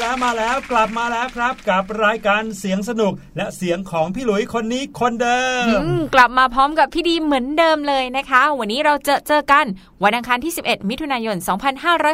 แล้วมาแล้วกลับมาแล้วครับ กับรายการเสียงสนุกและเสียงของพี่หลุยคนนี้คนเดิมกลับมาพร้อมกับพี่ดีมเหมือนเดิมเลยนะคะ วันนี้เราเจอเจอกัน วันอังคารที่ 11 มิถุนายน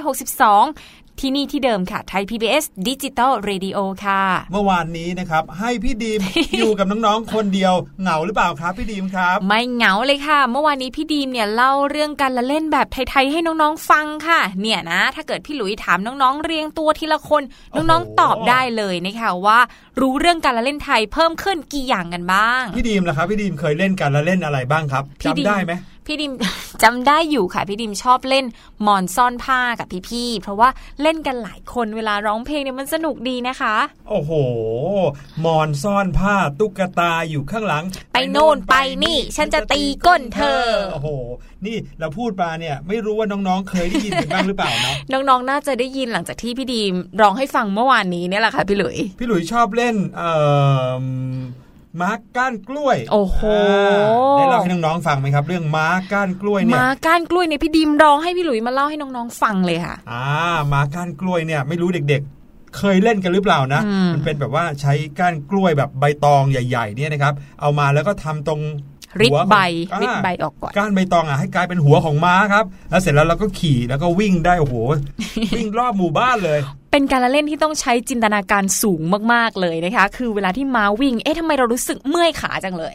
2562 ที่นี่ที่เดิมค่ะ ไทย PBS Digital Radio ค่ะ เมื่อวานนี้นะครับให้พี่ดีมอยู่กับน้องๆคนเดียวเหงาหรือเปล่าครับพี่ดีมครับ ไม่เหงาเลยค่ะ เมื่อวานนี้พี่ดีมเนี่ยเล่าเรื่องการละเล่นแบบไทยๆให้น้องๆฟังค่ะ เนี่ยนะ ถ้าเกิดพี่หลุยถามน้องๆเรียงตัวทีละคนโอ้โหน้องๆตอบได้เลยนะคะว่า รู้เรื่องการละเล่นไทยเพิ่มขึ้นกี่อย่างกันบ้าง พี่ดีมล่ะครับพี่ดีมเคยเล่นการละเล่นอะไรบ้างครับพี่ดีมจำได้ไหม พี่ดิมจำได้อยู่ค่ะ พี่ดิมชอบเล่นหมอนซ่อนผ้ากับพี่ๆเพราะว่าเล่นกันหลายคนเวลาร้องเพลงเนี่ยมันสนุกดีนะคะ โอ้โหมอนซ่อนผ้าตุ๊กตาอยู่ข้างหลัง ไปโน่นไปนี่ ฉันจะตีก้นเธอโอ้โห นี่เราพูดมาเนี่ยไม่รู้ว่าน้องๆ เคยได้ยินกันบ้างหรือเปล่าเนาะน้องๆน่าจะได้ยินหลังจากที่พี่ดีมร้องให้ฟังเมื่อวานนี้เนี่ยแหละค่ะพี่หลุยพี่หลุยชอบเล่นเอ่อ ม้าก้านกล้วย โอ้โหาได้เล่าให้น้องๆฟังไหมครับ เรื่องม้าก้านกล้วยเนี่ยมาก้านกล้วยเนี่ยพี่ดีมร้องให้พี่หลุยมาเล่าให้น้องๆฟังเลยค่ะอ่าม้าก้านกล้วยเนี่ยไม่รู้เด็กๆเคยเล่นกันหรือเปล่านะอืมมันเป็นแบบว่าใช้ก้านกล้วยแบบใบตองใหญ่ ๆ เนี่ยนะครับ เอามาแล้วก็ทำตรงริดหัวของใบอ่าริดใบออกก่อนก้านใบตองอะให้กลายเป็นหัวของม้าครับ แล้วเสร็จแล้วเราก็ขี่แล้วก็วิ่งได้โอ้โหวิ่งรอบหมู่บ้านเลย เป็นการละเล่นที่ต้องใช้จินตนาการสูงมาก ๆ เลยนะคะ คือเวลาที่ม้าวิ่ง เอ๊ะทำไมเรารู้สึกเมื่อยขาจังเลย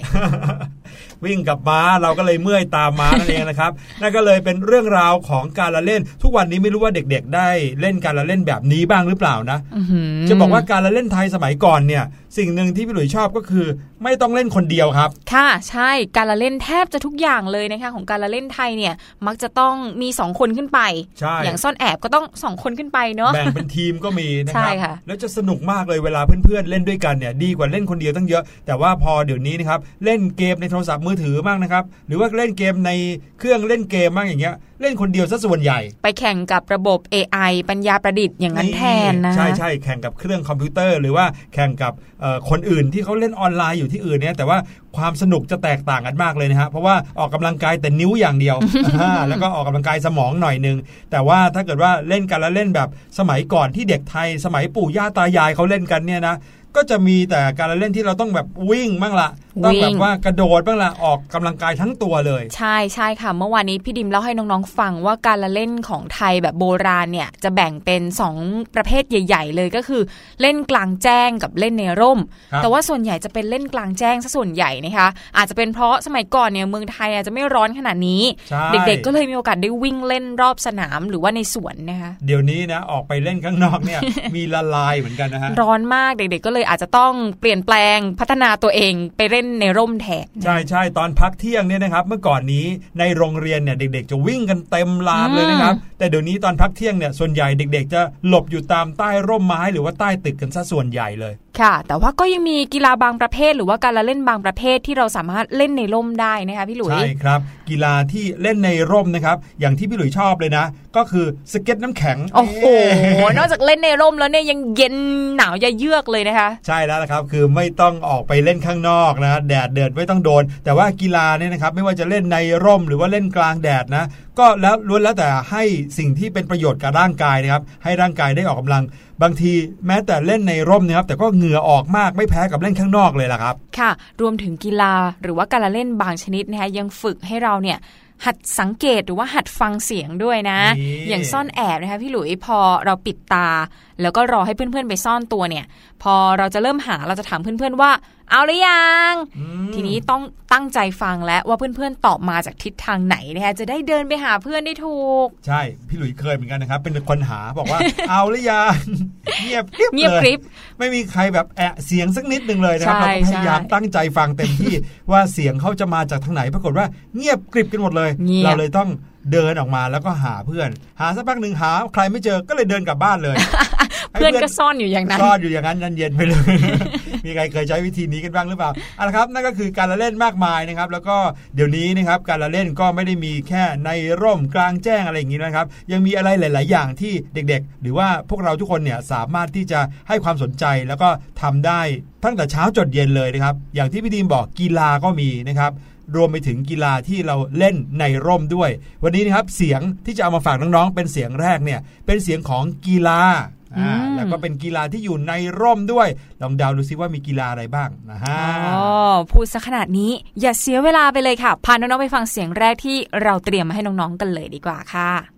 วิ่งกับม้าเราก็เลยเมื่อยตามม้านั่นเองนะครับ นั่นก็เลยเป็นเรื่องราวของการละเล่น ทุกวันนี้ไม่รู้ว่าเด็ก ๆ ได้เล่นการละเล่นแบบนี้บ้างหรือเปล่านะอื้อหืจะบอกว่าการละเล่นไทยสมัยก่อนเนี่ย สิ่งหนึ่งที่พี่หลุยชอบก็คือ ไม่ต้องเล่นคนเดียวครับ ค่ะใช่การละเล่นแทบจะทุกอย่างเลยนะคะของการละเล่นไทยเนี่ยมักจะต้องมีสองคนขึ้นไปใช่อย่างซ่อนแอบก็ต้องสองคนขึ้นไปเนาะแบ่งเป็นทีมก็มีนะคใช่รับค่ะแล้วจะสนุกมากเลยเวลาเพื่อนๆเล่นด้วยกันเนี่ยดีกว่าเล่นคนเดียวตั้งเยอะ แต่ว่าพอเดี๋ยวนี้นะครับเล่นเกมในโทรศัพท์มือถือบ้างนะครับหรือว่าเล่นเกมในเครื่องเล่นเกมบ้างอย่างเงี้ยเล่นคนเดียวซะส่วนใหญ่ ไปแข่งกับระบบ AI ปัญญาประดิษฐ์อย่างนั้นแทนนะใช่ใช่แข่งกับเครื่องคอมพิวเตอร์หรือว่าแข่งกับเอ่อคนอื่นที่เขาเล่นออนไลน์อยู่ที่อื่นเนี่ยแต่ว่าความสนุกจะแตกต่างกันมากเลยนะฮะเพราะว่าออกกำลังกายแต่นิ้วอย่างเดียวอ่าแล้วก็ออกกำลังกายสมองหน่อยนึง แต่ว่าถ้าเกิดว่าเล่นกันแล้วเล่นแบบสมัยก่อนที่เด็กไทยสมัยปู่ย่าตายายเขาเล่นกันเนี่ยนะ ก็จะมีแต่การละเล่นที่เราต้องแบบวิ่งบ้างละต้องแบบว่ากระโดดบ้างละออกกำลังกายทั้งตัวเลย ใช่ใช่ค่ะ เมื่อวานนี้พี่ดิมเล่าให้น้องๆฟังว่าการละเล่นของไทยแบบโบราณเนี่ยจะแบ่งเป็น 2 ประเภทใหญ่ ๆ เลยก็คือ เล่นกลางแจ้งกับเล่นในร่มครับแต่ว่าส่วนใหญ่จะเป็นเล่นกลางแจ้งซะส่วนใหญ่นะคะอาจจะเป็นเพราะสมัยก่อนเนี่ยเมืองไทยอาจจะไม่ร้อนขนาดนี้ใช่เด็กๆ ก็เลยมีโอกาสได้วิ่งเล่นรอบสนามหรือว่าในสวนนะคะเดี๋ยวนี้นะออกไปเล่นข้างนอกเนี่ยมีละลายเหมือนกันนะฮะร้อนมากเด็กๆก็เลยอาจจะต้องเปลี่ยนแปลงพัฒนาตัวเองไปเล่นในร่มแทนใช่ใช่ตอนพักเที่ยงเนี่ยนะครับ เมื่อก่อนนี้ในโรงเรียนเนี่ยเด็ก ๆ จะวิ่งกันเต็มลานเลยนะครับ แต่เดี๋ยวนี้ตอนพักเที่ยงเนี่ยส่วนใหญ่เด็ก ๆ จะหลบอยู่ตามใต้ร่มไม้หรือว่าใต้ตึกกันซะส่วนใหญ่เลยค่ะ แต่ว่าก็ยังมีกีฬาบางประเภท หรือว่าการละเล่นบางประเภทที่เราสามารถเล่นในร่มได้นะคะพี่หลุยใช่ครับ กีฬาที่เล่นในร่มนะครับ อย่างที่พี่หลุยชอบเลยนะ ก็คือสเก็ตน้ำแข็งโอ้โหนอกจากเล่นในร่มแล้วเนี่ยยังเย็นหนาวจะเยือกเลยนะคะใช่แล้วนะครับคือไม่ต้องออกไปเล่นข้างนอกนะแดดเดือดไม่ต้องโดน แต่ว่ากีฬาเนี่ยนะครับไม่ว่าจะเล่นในร่มหรือว่าเล่นกลางแดดนะก็แล้วล้วนแล้วแต่ให้สิ่งที่เป็นประโยชน์กับร่างกายนะครับให้ร่างกายได้ออกกำลัง บางทีแม้แต่เล่นในร่มนะครับแต่ก็เหงื่อออกมากไม่แพ้กับเล่นข้างนอกเลยล่ะครับ ค่ะ รวมถึงกีฬาหรือว่าการละเล่นบางชนิดนะคะยังฝึกให้เราเนี่ย หัดสังเกตหรือว่าหัดฟังเสียงด้วยนะนี่อย่างซ่อนแอบนะคะพี่หลุยพอเราปิดตา แล้วก็รอให้เพื่อนๆไปซ่อนตัวเนี่ย พอเราจะเริ่มหาเราจะถามเพื่อนๆว่า เอาหรือยังอืมทีนี้ต้องตั้งใจฟังแล้วว่าเพื่อนๆตอบมาจากทิศทางไหนนะคะจะได้เดินไปหาเพื่อนได้ถูก ใช่พี่หลุยเคยเหมือนกันนะครับ เป็นคนหาบอกว่า เอาหรือยังเงียบกริบเงียบลกริบไม่มีใครแบบแอะเสียงสักนิดหนึ่งเลยนะครับใช่เราก็พยายามใช่ตั้งใจฟังเต็มที่ว่าเสียงเขาจะมาจากทางไหนปรากฏว่าเงียบกริบกันหมดเลยเงียบเราเลยต้องเดินออกมาแล้วก็หาเพื่อน หาสักพักหนึ่งหา ใครไม่เจอก็เลยเดินกลับบ้านเลยให้เพื่อนก็ซ่อนอยู่อย่างนั้นซ่อนอยู่อย่างนั้นยันเย็นไปเลย มีใครเคยใช้วิธีนี้กันบ้างหรือเปล่าเอาละครับนั่นก็คือการละเล่นมากมายนะครับ แล้วก็เดี๋ยวนี้นะครับการละเล่นก็ไม่ได้มีแค่ในร่มกลางแจ้งอะไรอย่างนี้นะครับ ยังมีอะไรหลาย ๆ อย่างที่เด็กๆ หรือว่าพวกเราทุกคนเนี่ยสามารถที่จะให้ความสนใจแล้วก็ทำได้ตั้งแต่เช้าจดเย็นเลยนะครับ อย่างที่พี่ดีมบอกกีฬาก็มีนะครับรวมไปถึงกีฬาที่เราเล่นในร่มด้วย วันนี้นะครับเสียงที่จะเอามาฝากน้องๆ เป็นเสียงแรกเนี่ยเป็นเสียงของกีฬา อ่าอืมแล้วก็เป็นกีฬาที่อยู่ในร่มด้วย ลองเดาดูซิว่ามีกีฬาอะไรบ้างนะฮะอ๋อพูดซะขนาดนี้อย่าเสียเวลาไปเลยค่ะพาน้องๆไปฟังเสียงแรกที่เราเตรียมมาให้น้องๆกันเลยดีกว่าค่ะ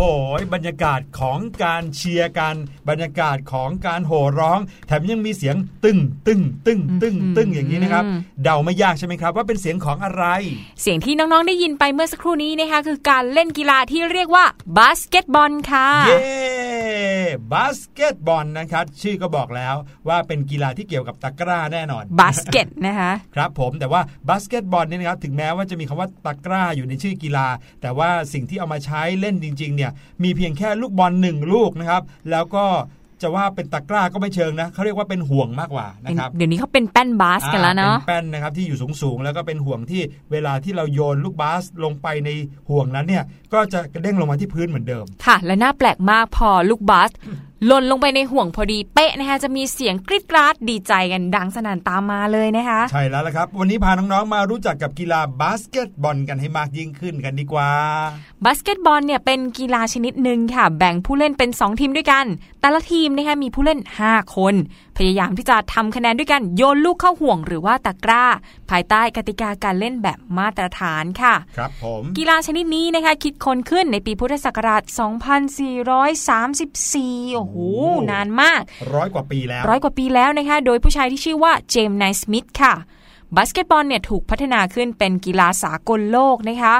โอ้โหบรรยากาศของการเชียร์กันบรรยากาศของการโห่ร้อง แถมยังมีเสียงตึงตึงตึงตึงตึงอย่างนี้นะครับอืมเดาไม่ยากใช่ไหมครับ ว่าเป็นเสียงของอะไร เสียงที่น้องๆได้ยินไปเมื่อสักครู่นี้นะคะคือการเล่นกีฬาที่เรียกว่าบาสเกตบอลค่ะเย้ บาสเกตบอลนะครับ ชื่อก็บอกแล้วว่าเป็นกีฬาที่เกี่ยวกับตะกร้าแน่นอนบาสเกตนะคะครับผมแต่ว่าบาสเกตบอลเนี่ยนะครับถึงแม้ว่าจะมีคำว่าตะกร้าอยู่ในชื่อกีฬา แต่ว่าสิ่งที่เอามาใช้เล่นจริงๆเนี่ยมีเพียงแค่ลูกบอลหนึ่งลูกนะครับแล้วก็ จะว่าเป็นตะกร้าก็ไม่เชิงนะเขาเรียกว่าเป็นห่วงมากกว่านะครับเดี๋ยวนี้เขาเป็นแป้นบาสกันแล้วเนาะอ่เป็นแป้นนะครับที่อยู่สูงๆแล้วก็เป็นห่วงที่เวลาที่เราโยนลูกบาสลงไปในห่วงนั้นเนี่ยก็จะกระเด้งลงมาที่พื้นเหมือนเดิม ค่ะ และน่าแปลกมากพอลูกบาส หล่นลงไปในห่วงพอดีเป๊ะนะคะจะมีเสียงกรีดกราดดีใจกันดังสนั่นตามมาเลยนะคะใช่แล้วละครับ วันนี้พาน้องๆมารู้จักกับกีฬาบาสเกตบอลกันให้มากยิ่งขึ้นกันดีกว่าบาสเกตบอลเนี่ยเป็นกีฬาชนิดหนึ่งค่ะ แบ่งผู้เล่นเป็น 2 ทีมด้วยกัน แต่ละทีมนะคะมีผู้เล่น 5 คน พยายามที่จะทำคะแนนด้วยการโยนลูกเข้าห่วงหรือว่าตะกร้า ภายใต้กติกาการเล่นแบบมาตรฐานค่ะ ครับผมกีฬาชนิดนี้นะคะคิดค้นขึ้นในปีพุทธศักราช 2434โอ้โหนานมากร้อยกว่าปีแล้วร้อยกว่าปีแล้วนะคะโดยผู้ชายที่ชื่อว่าเจมส์ไนสมิธค่ะบาสเกตบอลเนี่ยถูกพัฒนาขึ้นเป็นกีฬาสากลโลกนะคะ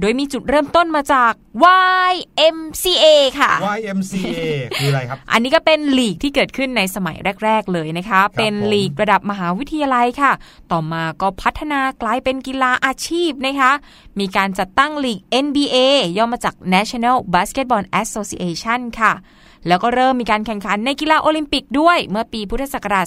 โดยมีจุดเริ่มต้นมาจาก YMCA ค่ะ YMCA คืออะไรครับ อันนี้ก็เป็นลีกที่เกิดขึ้นในสมัยแรก ๆ เลยนะคะ เป็นผมลีกระดับมหาวิทยาลัยค่ะ ต่อมาก็พัฒนากลายเป็นกีฬาอาชีพนะคะ มีการจัดตั้งลีก NBA ย่อมาจาก National Basketball Association ค่ะ แล้วก็เริ่มมีการแข่งขันในกีฬาโอลิมปิกด้วยเมื่อปีพุทธศักราช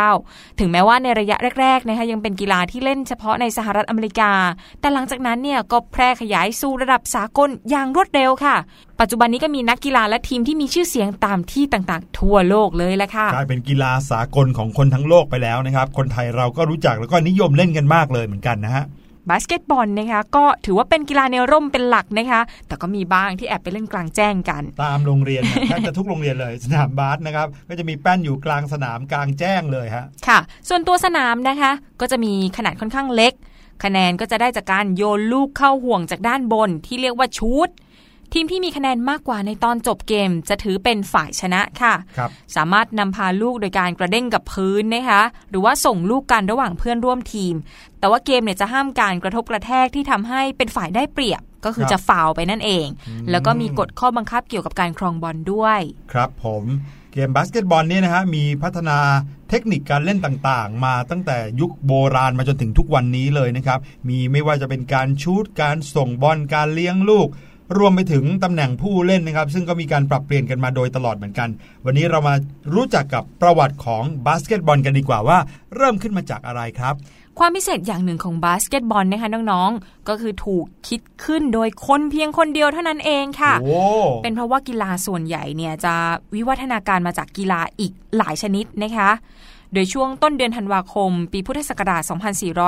2479 ถึงแม้ว่าในระยะแรกๆนะคะยังเป็นกีฬาที่เล่นเฉพาะในสหรัฐอเมริกา แต่หลังจากนั้นเนี่ยก็แพร่ขยายสู่ระดับสากลอย่างรวดเร็วค่ะ ปัจจุบันนี้ก็มีนักกีฬาและทีมที่มีชื่อเสียงตามที่ต่างๆ ทั่วโลกเลยแหละค่ะกลายเป็นกีฬาสากลของคนทั้งโลกไปแล้วนะครับ คนไทยเราก็รู้จักแล้วก็นิยมเล่นกันมากเลยเหมือนกันนะฮะ บาสเกตบอลนะคะก็ถือว่าเป็นกีฬาในร่มเป็นหลักนะคะ แต่ก็มีบ้างที่แอบไปเล่นกลางแจ้งกัน ตามโรงเรียนนะแทบจะทุกโรงเรียนเลยสนามบาสนะครับก็จะมีแป้นอยู่กลางสนามกลางแจ้งเลยฮะค่ะ ส่วนตัวสนามนะคะ ก็จะมีขนาดค่อนข้างเล็ก คะแนนก็จะได้จากการโยนลูกเข้าห่วงจากด้านบนที่เรียกว่าชูต ทีมที่มีคะแนนมากกว่าในตอนจบเกม จะถือเป็นฝ่ายชนะค่ะครับสามารถนำพาลูกโดยการกระเด้งกับพื้นนะคะ หรือว่าส่งลูกกันระหว่างเพื่อนร่วมทีม แต่ว่าเกมเนี่ยจะห้ามการกระทบกระแทกที่ทำให้เป็นฝ่ายได้เปรียบก็คือครับจะฟาวล์ไปนั่นเองอืมแล้วก็มีกฎข้อบังคับเกี่ยวกับการครองบอลด้วย ครับผมเกมบาสเกตบอลเนี่ยนะฮะมีพัฒนาเทคนิคการเล่นต่างๆ มาตั้งแต่ยุคโบราณมาจนถึงทุกวันนี้เลยนะครับ มีไม่ว่าจะเป็นการชูตการส่งบอลการเลี้ยงลูก รวมไปถึงตำแหน่งผู้เล่นนะครับ ซึ่งก็มีการปรับเปลี่ยนกันมาโดยตลอดเหมือนกัน วันนี้เรามารู้จักกับประวัติของบาสเกตบอลกันดีกว่าว่า เริ่มขึ้นมาจากอะไรครับความพิเศษอย่างหนึ่งของบาสเกตบอลนะคะน้องๆ ก็คือถูกคิดขึ้นโดยคนเพียงคนเดียวเท่านั้นเองค่ะโอ้เป็นเพราะว่ากีฬาส่วนใหญ่เนี่ยจะวิวัฒนาการมาจากกีฬาอีกหลายชนิดนะคะ โดยช่วงต้นเดือนธันวาคม ปีพุทธศักราช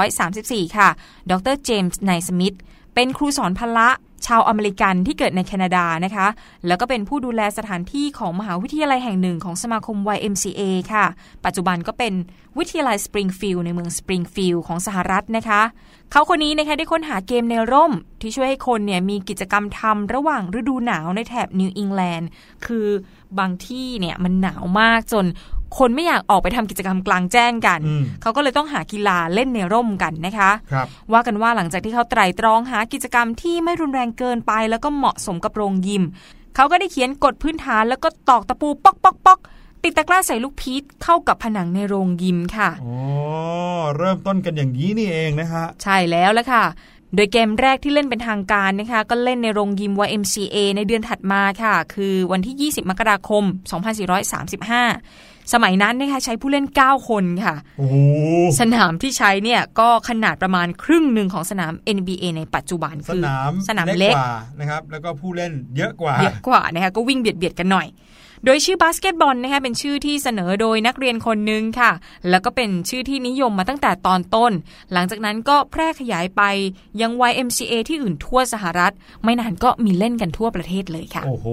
2434 ค่ะ ดรเจมส์ไนสมิธเป็นครูสอนพละ ชาวอเมริกันที่เกิดในแคนาดานะคะ แล้วก็เป็นผู้ดูแลสถานที่ของมหาวิทยาลัยแห่งหนึ่งของสมาคม YMCA ค่ะ ปัจจุบันก็เป็นวิทยาลัยสปริงฟิลด์ในเมืองสปริงฟิลด์ของสหรัฐนะคะ เขาคนนี้นะคะได้ค้นหาเกมในร่ม ที่ช่วยให้คนเนี่ยมีกิจกรรมทำระหว่างฤดูหนาวในแถบนิวอิงแลนด์ คือบางที่เนี่ยมันหนาวมากจน คนไม่อยากออกไปทำกิจกรรมกลางแจ้งกันอืมเขาก็เลยต้องหากีฬาเล่นในร่มกันนะคะครับว่ากันว่าหลังจากที่เขาไตร่ตรองหากิจกรรมที่ไม่รุนแรงเกินไป แล้วก็เหมาะสมกับโรงยิม เขาก็ได้เขียนกฎพื้นฐานแล้วก็ตอกตะปูป๊อกป๊อกป๊อกติดตะกร้าใส่ลูกพีชเข้ากับผนังในโรงยิมค่ะอ๋อเริ่มต้นกันอย่างนี้นี่เองนะฮะใช่แล้วละค่ะโดยเกมแรกที่เล่นเป็นทางการนะคะ ก็เล่นในโรงยิม YMCA ในเดือนถัดมาค่ะ คือวันที่ 20 มกราคม 2435 สมัยนั้นนะคะใช้ผู้เล่น 9 คนค่ะโอ้โหสนามที่ใช้เนี่ยก็ขนาดประมาณครึ่งหนึ่งของสนาม NBA ในปัจจุบันสคือนามสนามเล็เล็กกกว่านะครับแล้วก็ผู้เล่นเยอะกว่าเยอะกว่านะคะก็วิ่งเบียดเบียดกันหน่อย โดยชื่อบาสเกตบอลนะคะเป็นชื่อที่เสนอโดยนักเรียนคนหนึ่งค่ะ แล้วก็เป็นชื่อที่นิยมมาตั้งแต่ตอนต้น หลังจากนั้นก็แพร่ขยายไปยัง YMCA ที่อื่นทั่วสหรัฐ ไม่นานก็มีเล่นกันทั่วประเทศเลยค่ะ โอ้โห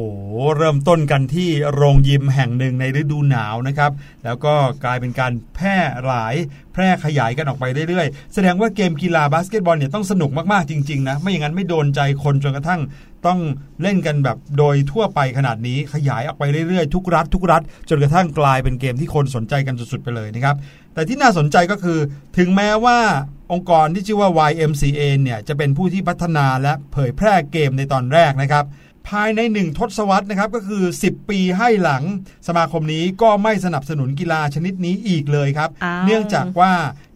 เริ่มต้นกันที่โรงยิมแห่งหนึ่งในฤดูหนาวนะครับ แล้วก็กลายเป็นการแพร่หลายแพร่ขยายกันออกไปเรื่อยๆ แสดงว่าเกมกีฬาบาสเกตบอลเนี่ยต้องสนุกมากๆจริงๆนะ ไม่อย่างนั้นไม่โดนใจคนจนกระทั่งต้องเล่นกันแบบโดยทั่วไปขนาดนี้ขยายออกไปเรื่อยๆ ทุกรัฐทุกรัฐ จนกระทั่งกลายเป็นเกมที่คนสนใจกันสุดๆไปเลยนะครับ แต่ที่น่าสนใจก็คือ ถึงแม้ว่าองค์กรที่ชื่อว่า YMCA เนี่ยจะเป็นผู้ที่พัฒนาและเผยแพร่เกมในตอนแรกนะครับ ภายในหนึ่งทศวรรษนะครับก็คือ 10 ปีให้หลังสมาคมนี้ก็ไม่สนับสนุนกีฬาชนิดนี้อีกเลยครับอ้าวเนื่องจากว่า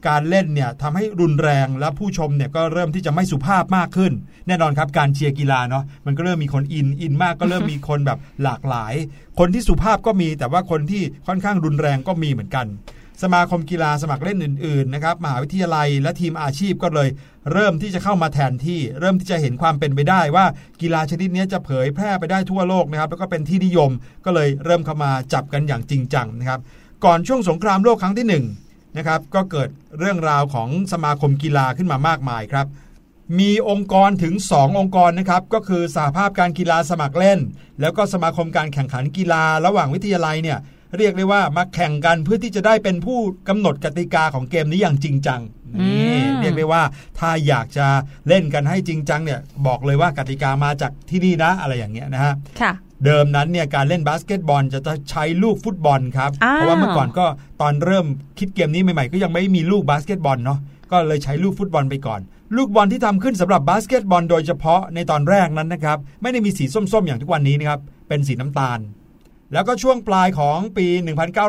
การเล่นเนี่ยทำให้รุนแรงและผู้ชมเนี่ยก็เริ่มที่จะไม่สุภาพมากขึ้น แน่นอนครับการเชียร์กีฬาเนาะมันก็เริ่มมีคนอินอินมากก็เริ่มมีคนแบบหลากหลาย คนที่สุภาพก็มีแต่ว่าคนที่ค่อนข้างรุนแรงก็มีเหมือนกัน สมาคมกีฬาสมัครเล่นอื่นๆนะครับมหาวิทยาลัยและทีมอาชีพก็เลย เริ่มที่จะเข้ามาแทนที่ เริ่มที่จะเห็นความเป็นไปได้ว่ากีฬาชนิดนี้จะเผยแพร่ไปได้ทั่วโลกนะครับแล้วก็เป็นที่นิยมก็เลยเริ่มเข้ามาจับกันอย่างจริงจังนะครับก่อนช่วงสงครามโลกครั้งที่หนึ่งนะครับก็เกิดเรื่องราวของสมาคมกีฬาขึ้นมามากมายครับมีองค์กรถึง 2 องค์กรนะครับก็คือสหภาพการกีฬาสมัครเล่น แล้วก็สมาคมการแข่งขันกีฬาระหว่างวิทยาลัยเนี่ย เรียกได้ว่ามาแข่งกันเพื่อที่จะได้เป็นผู้กำหนดกติกาของเกมนี้อย่างจริงจังอืมนี่เรียกได้ว่าถ้าอยากจะเล่นกันให้จริงจังเนี่ยบอกเลยว่ากติกามาจากที่นี่นะอะไรอย่างเงี้ยนะฮะค่ะเดิมนั้นเนี่ยการเล่นบาสเกตบอลจะใช้ลูกฟุตบอลครับอ้าวเพราะว่าเมื่อก่อนก็ตอนเริ่มคิดเกมนี้ใหม่ๆ ก็ยังไม่มีลูกบาสเกตบอลเนาะก็เลยใช้ลูกฟุตบอลไปก่อน ลูกบอลที่ทำขึ้นสำหรับบาสเกตบอลโดยเฉพาะในตอนแรกนั้นนะครับไม่ได้มีสีส้มๆ อย่างทุกวันนี้นะครับเป็นสีน้ำตาล แล้วก็ช่วงปลายของปี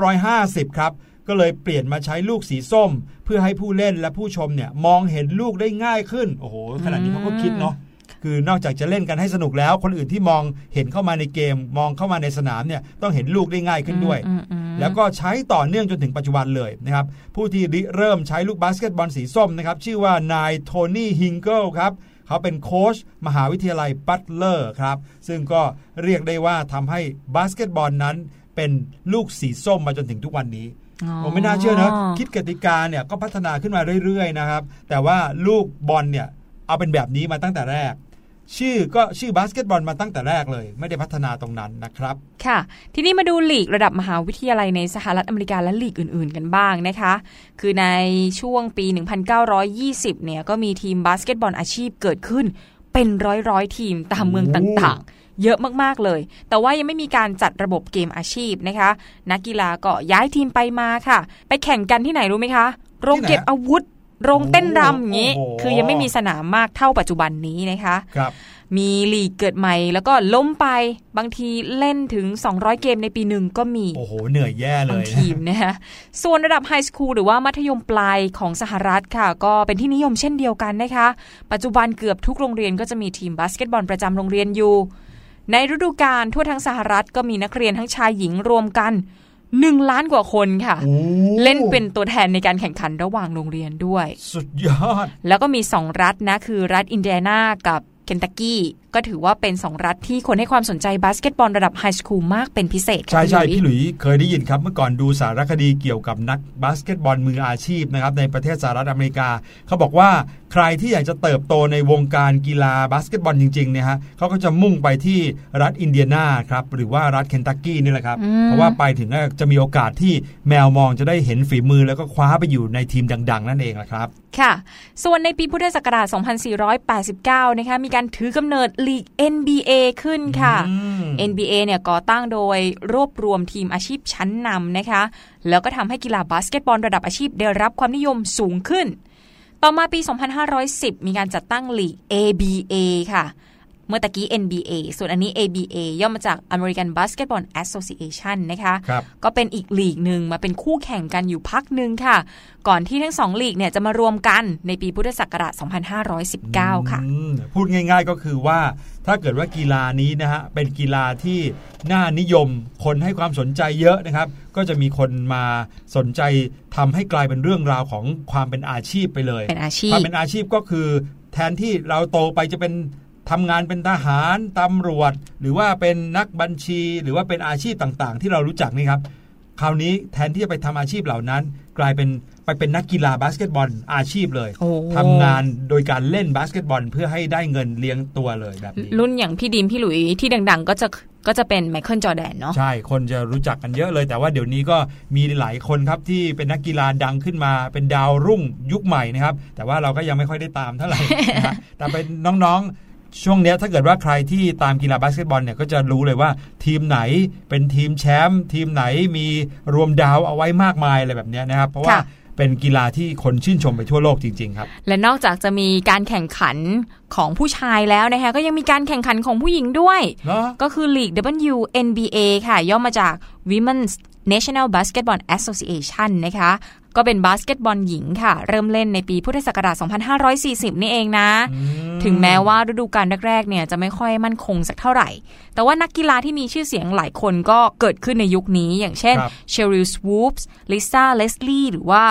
1950 ครับ ก็เลยเปลี่ยนมาใช้ลูกสีส้ม เพื่อให้ผู้เล่นและผู้ชมเนี่ยมองเห็นลูกได้ง่ายขึ้น โอ้โหขนาดนี้เขาก็คิดเนาะคือนอกจากจะเล่นกันให้สนุกแล้ว คนอื่นที่มองเห็นเข้ามาในเกม มองเข้ามาในสนามเนี่ยต้องเห็นลูกได้ง่ายขึ้นด้วยอืมอืมแล้วก็ใช้ต่อเนื่องจนถึงปัจจุบันเลยนะครับผู้ที่ริเริ่มใช้ลูกบาสเกตบอลสีส้มนะครับชื่อว่านายโทนี่ฮิงเกิลครับ เขาเป็นโค้ชมหาวิทยาลัยบัตเลอร์ครับ ซึ่งก็เรียกได้ว่าทำให้บาสเกตบอลนั้น เป็นลูกสีส้มมาจนถึงทุกวันนี้อ๋อผมไม่น่าเชื่อนะ คิดกติกาเนี่ยก็พัฒนาขึ้นมาเรื่อยๆนะครับ แต่ว่าลูกบอลเนี่ยเอาเป็นแบบนี้มาตั้งแต่แรก ชื่อก็ชื่อบาสเกตบอลมาตั้งแต่แรกเลย ไม่ได้พัฒนาตรงนั้นนะครับ ค่ะ ทีนี้มาดูลีกระดับมหาวิทยาลัยในสหรัฐอเมริกาและลีกอื่น ๆ กันบ้างนะคะ คือในช่วงปี 1920 เนี่ยก็มีทีมบาสเกตบอลอาชีพเกิดขึ้น เป็นร้อยๆทีมตามเมืองต่างๆ เยอะมากๆเลย แต่ว่ายังไม่มีการจัดระบบเกมอาชีพนะคะ นักกีฬาก็ย้ายทีมไปมาค่ะ ไปแข่งกันที่ไหนรู้ไหมคะ โรงเก็บอาวุธ โรงเต้นรำอย่างนี้โอ้โหคือยังไม่มีสนามมากเท่าปัจจุบันนี้นะคะครับมีลีกเกิดใหม่ แล้วก็ล้มไปบางทีเล่นถึง 200 เกมในปีหนึ่งก็มี โอ้โห เหนื่อยแย่เลย บางทีมนะคะส่วนระดับ high school หรือว่ามัธยมปลายของสหรัฐค่ะ ก็เป็นที่นิยมเช่นเดียวกันนะคะ ปัจจุบันเกือบทุกโรงเรียนก็จะมีทีมบาสเกตบอลประจำโรงเรียนอยู่ ในฤดูกาลทั่วทั้งสหรัฐก็มีนักเรียนทั้งชายหญิงรวมกัน 1ล้านกว่าคนค่ะโอ้เล่นเป็นตัวแทนในการแข่งขันระหว่างโรงเรียนด้วย สุดยอด แล้วก็มี2รัฐนะ คือรัฐอินเดียนากับเคนตักกี้ ก็ถือว่าเป็น 2 รัฐที่คนให้ความสนใจบาสเกตบอลระดับ high school มากเป็นพิเศษค่ะใช่ใช่พี่พี่หลุยเคยได้ยินครับ เมื่อก่อนดูสารคดีเกี่ยวกับนักบาสเกตบอลมืออาชีพนะครับในประเทศสหรัฐอเมริกา เขาบอกว่าใครที่อยากจะเติบโตในวงการกีฬาบาสเกตบอลจริงๆเนี่ยฮะเขาก็จะมุ่งไปที่รัฐอินเดียนาครับหรือว่ารัฐเคนตักกี้นี่แหละครับอืมเพราะว่าไปถึงจะมีโอกาสที่แมวมองจะได้เห็นฝีมือแล้วก็คว้าไปอยู่ในทีมดัง ๆ นั่นเองละครับ ค่ะ ส่วนในปีพุทธศักราช 2489 นะคะมีการถือกำเนิดลีก NBA ขึ้นค่ะอืม NBA เนี่ยก่อตั้งโดยรวบรวมทีมอาชีพชั้นนำนะคะ แล้วก็ทำให้กีฬาบาสเกตบอลระดับอาชีพได้รับความนิยมสูงขึ้น ต่อมาปี 2510 มีการจัดตั้งลีก ABA ค่ะ เมื่อตะกี้ NBA ส่วนอันนี้ ABA ย่อมาจาก American Basketball Association นะคะครับก็เป็นอีกลีกหนึ่งมาเป็นคู่แข่งกันอยู่พักหนึ่งค่ะ ก่อนที่ทั้งสองลีกเนี่ยจะมารวมกันในปีพุทธศักราช 2519 ค่ะอืมพูดง่ายๆก็คือว่าถ้าเกิดว่ากีฬานี้นะฮะเป็นกีฬาที่น่านิยมคนให้ความสนใจเยอะนะครับ ก็จะมีคนมาสนใจทำให้กลายเป็นเรื่องราวของความเป็นอาชีพไปเลยเป็นอาชีพ ความเป็นอาชีพก็คือ แทนที่เราโตไปจะเป็น ทำงานเป็นทหารตำรวจ หรือว่าเป็นนักบัญชี หรือว่าเป็นอาชีพต่างๆ ที่เรารู้จักนี่ครับคราวนี้แทนที่จะไปทำอาชีพเหล่านั้น กลายเป็นไปเป็นนักกีฬาบาสเกตบอลอาชีพเลยโอ้ทำงานโดยการเล่นบาสเกตบอล เพื่อให้ได้เงินเลี้ยงตัวเลยแบบนี้รุ่นอย่างพี่ดิมพี่หลุยที่ดังๆ ก็จะก็จะเป็นไมเคิลจอร์แดนเนาะใช่ คนจะรู้จักกันเยอะเลย แต่ว่าเดี๋ยวนี้ก็มีหลายคนครับที่เป็นนักกีฬาดังขึ้นมา เป็นดาวรุ่งยุคใหม่นะครับ แต่ว่าเราก็ยังไม่ค่อยได้ตามเท่าไหร่นะฮะแต่เป็นน้องๆ ช่วงเนี้ยถ้าเกิดว่าใครที่ตามกีฬาบาสเกตบอลเนี่ยก็จะรู้เลยว่าทีมไหนเป็นทีมแชมป์ทีมไหนมีรวมดาวเอาไว้มากมายอะไรแบบเนี้ยนะครับ เพราะว่าค่ะเป็นกีฬาที่คนชื่นชมไปทั่วโลกจริงๆครับ และนอกจากจะมีการแข่งขันของผู้ชายแล้วนะคะก็ยังมีการแข่งขันของผู้หญิงด้วยเนาะก็คือ League WNBA ค่ะ ย่อมาจาก Women's National Basketball Association นะคะ ก็เป็นบาสเกตบอลหญิงค่ะ เริ่มเล่นในปีพุทธศักราช 2540 นี่เองนะอืมถึงแม้ว่าฤดูกาลแรกๆเนี่ยจะไม่ค่อยมั่นคงสักเท่าไหร่ แต่ว่านักกีฬาที่มีชื่อเสียงหลายคนก็เกิดขึ้นในยุคนี้ อย่างเช่นครับเชอริลสวูปส์ลิซ่าเลสลีย์หรือว่า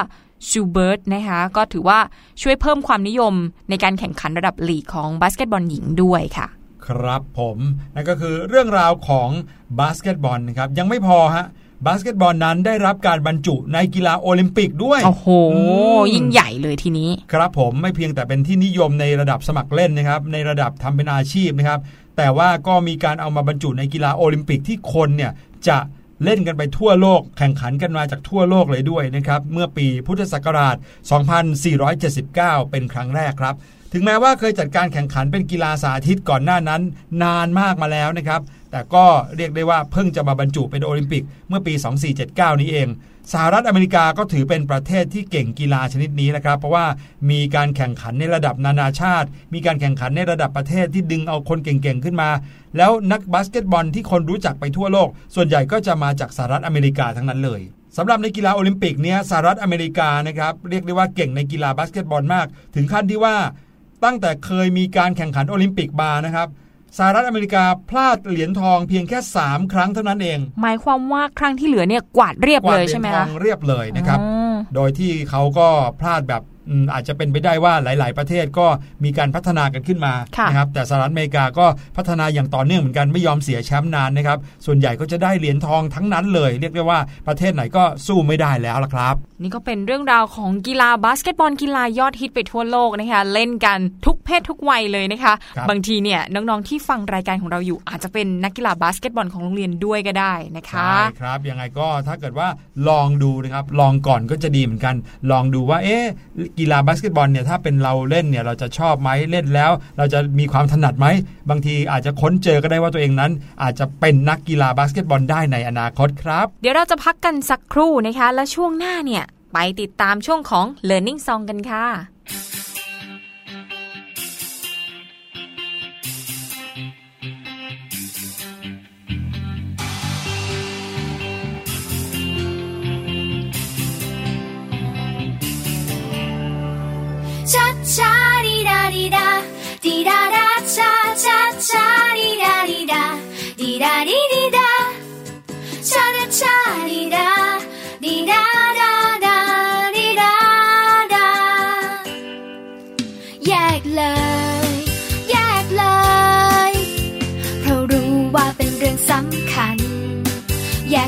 ซูเบิร์ดนะคะก็ถือว่าช่วยเพิ่มความนิยมในการแข่งขันระดับลีกของบาสเกตบอลหญิงด้วยค่ะ ครับผมนั่นก็คือเรื่องราวของบาสเกตบอลนะครับยังไม่พอฮะ บาสเกตบอลนั้นได้รับการบรรจุในกีฬาโอลิมปิกด้วย โอ้โหอืมยิ่งใหญ่เลยทีนี้ ครับผมไม่เพียงแต่เป็นที่นิยมในระดับสมัครเล่นนะครับ ในระดับทำเป็นอาชีพนะครับ แต่ว่าก็มีการเอามาบรรจุในกีฬาโอลิมปิกที่คนเนี่ยจะเล่นกันไปทั่วโลก แข่งขันกันมาจากทั่วโลกเลยด้วยนะครับ เมื่อปีพุทธศักราช 2479 เป็นครั้งแรกครับ ถึงแม้ว่าเคยจัดการแข่งขันเป็นกีฬาสาธิตก่อนหน้านั้น นานมากมาแล้วนะครับ แต่ก็เรียกได้ว่าเพิ่งจะมาบรรจุเป็นโอลิมปิกเมื่อปี 2479 นี้เอง สหรัฐอเมริกาก็ถือเป็นประเทศที่เก่งกีฬาชนิดนี้นะครับ เพราะว่ามีการแข่งขันในระดับนานาชาติ มีการแข่งขันในระดับประเทศที่ดึงเอาคนเก่งๆขึ้นมา แล้วนักบาสเกตบอลที่คนรู้จักไปทั่วโลก ส่วนใหญ่ก็จะมาจากสหรัฐอเมริกาทั้งนั้นเลยสำหรับในกีฬาโอลิมปิกเนี่ยสหรัฐอเมริกานะครับเรียกได้ว่าเก่งในกีฬาบาสเกตบอลมาก ถึงขั้นที่ว่าตั้งแต่เคยมีการแข่งขันโอลิมปิกมานะครับ สหรัฐอเมริกาพลาดเหรียญทองเพียงแค่ 3 ครั้งเท่านั้นเอง หมายความว่าครั้งที่เหลือเนี่ยกวาดเรียบเลยใช่ไหมคะ กวาเลดยเหรีใช่ญทอคะงเรียบเลยนะครับอ๋อโดยที่เขาก็พลาดแบบ อืมอาจจะเป็นไปได้ว่าหลาย ๆ ประเทศก็มีการพัฒนากันขึ้นมาค่ะนะครับแต่สหรัฐอเมริกาก็พัฒนาอย่างต่อเนื่องเหมือนกันไม่ยอมเสียแชมป์นานนะครับส่วนใหญ่ก็จะได้เหรียญทองทั้งนั้นเลย เรียกได้ว่าประเทศไหนก็สู้ไม่ได้แล้วล่ะครับ นี่ก็เป็นเรื่องราวของกีฬาบาสเกตบอลกีฬายอดฮิตไปทั่วโลกนะคะเล่นกันทุกเพศทุกวัยเลยนะคะครับบางทีเนี่ยน้อง ๆ ที่ฟังรายการของเราอยู่ อาจจะเป็นนักกีฬาบาสเกตบอลของโรงเรียนด้วยก็ได้นะคะใช่ครับยังไงก็ถ้าเกิดว่าลองดูนะครับลองก่อนก็จะดีเหมือนกัน ลองดูว่าเอ๊ะกีฬาบาสเกตบอลเนี่ยถ้าเป็นเราเล่นเนี่ยเราจะชอบไหมเล่นแล้ว เราจะมีความถนัดไหม บางทีอาจจะค้นเจอก็ได้ว่าตัวเองนั้น อาจจะเป็นนักกีฬาบาสเกตบอลได้ในอนาคตครับ เดี๋ยวเราจะพักกันสักครู่นะคะ และช่วงหน้าเนี่ยไปติดตามช่วงของ Learning Song กันค่ะ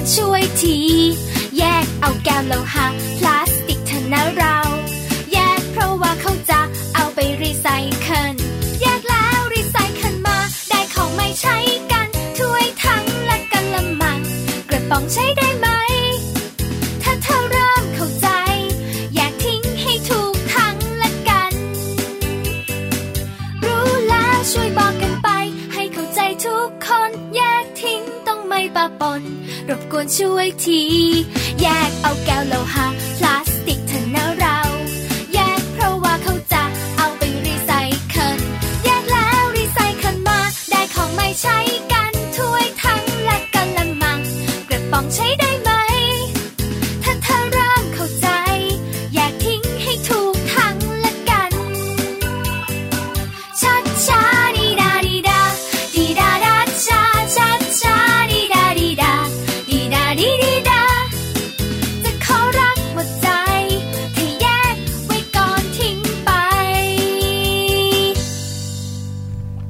าช่วยที แยกเอาแก้วโลหะพลาสติกเถอะนะเรา แยกเพราะว่าเขาจะเอาไปรีไซเคิลแยกแล้วรีไซเคิลมาได้ของไม่ใช้กันถ้วยทั้งและกันละมังกระป๋องใช้ได้ไหม ถ้าเธอเริ่มเข้าใจ แยกทิ้งให้ถูกทั้งและกัน รู้แล้วช่วยบอกกันไป ให้เข้าใจทุกคนแยกทิ้งต้องไม่ปะปน รบกวนช่วยที แยกเอาแก้วโลหะพลาสติกเถอะนะเรา แยกเพราะว่าเขาจะเอาไปรีไซเคิลแยกแล้วรีไซเคิลมาได้ของไม่ใช้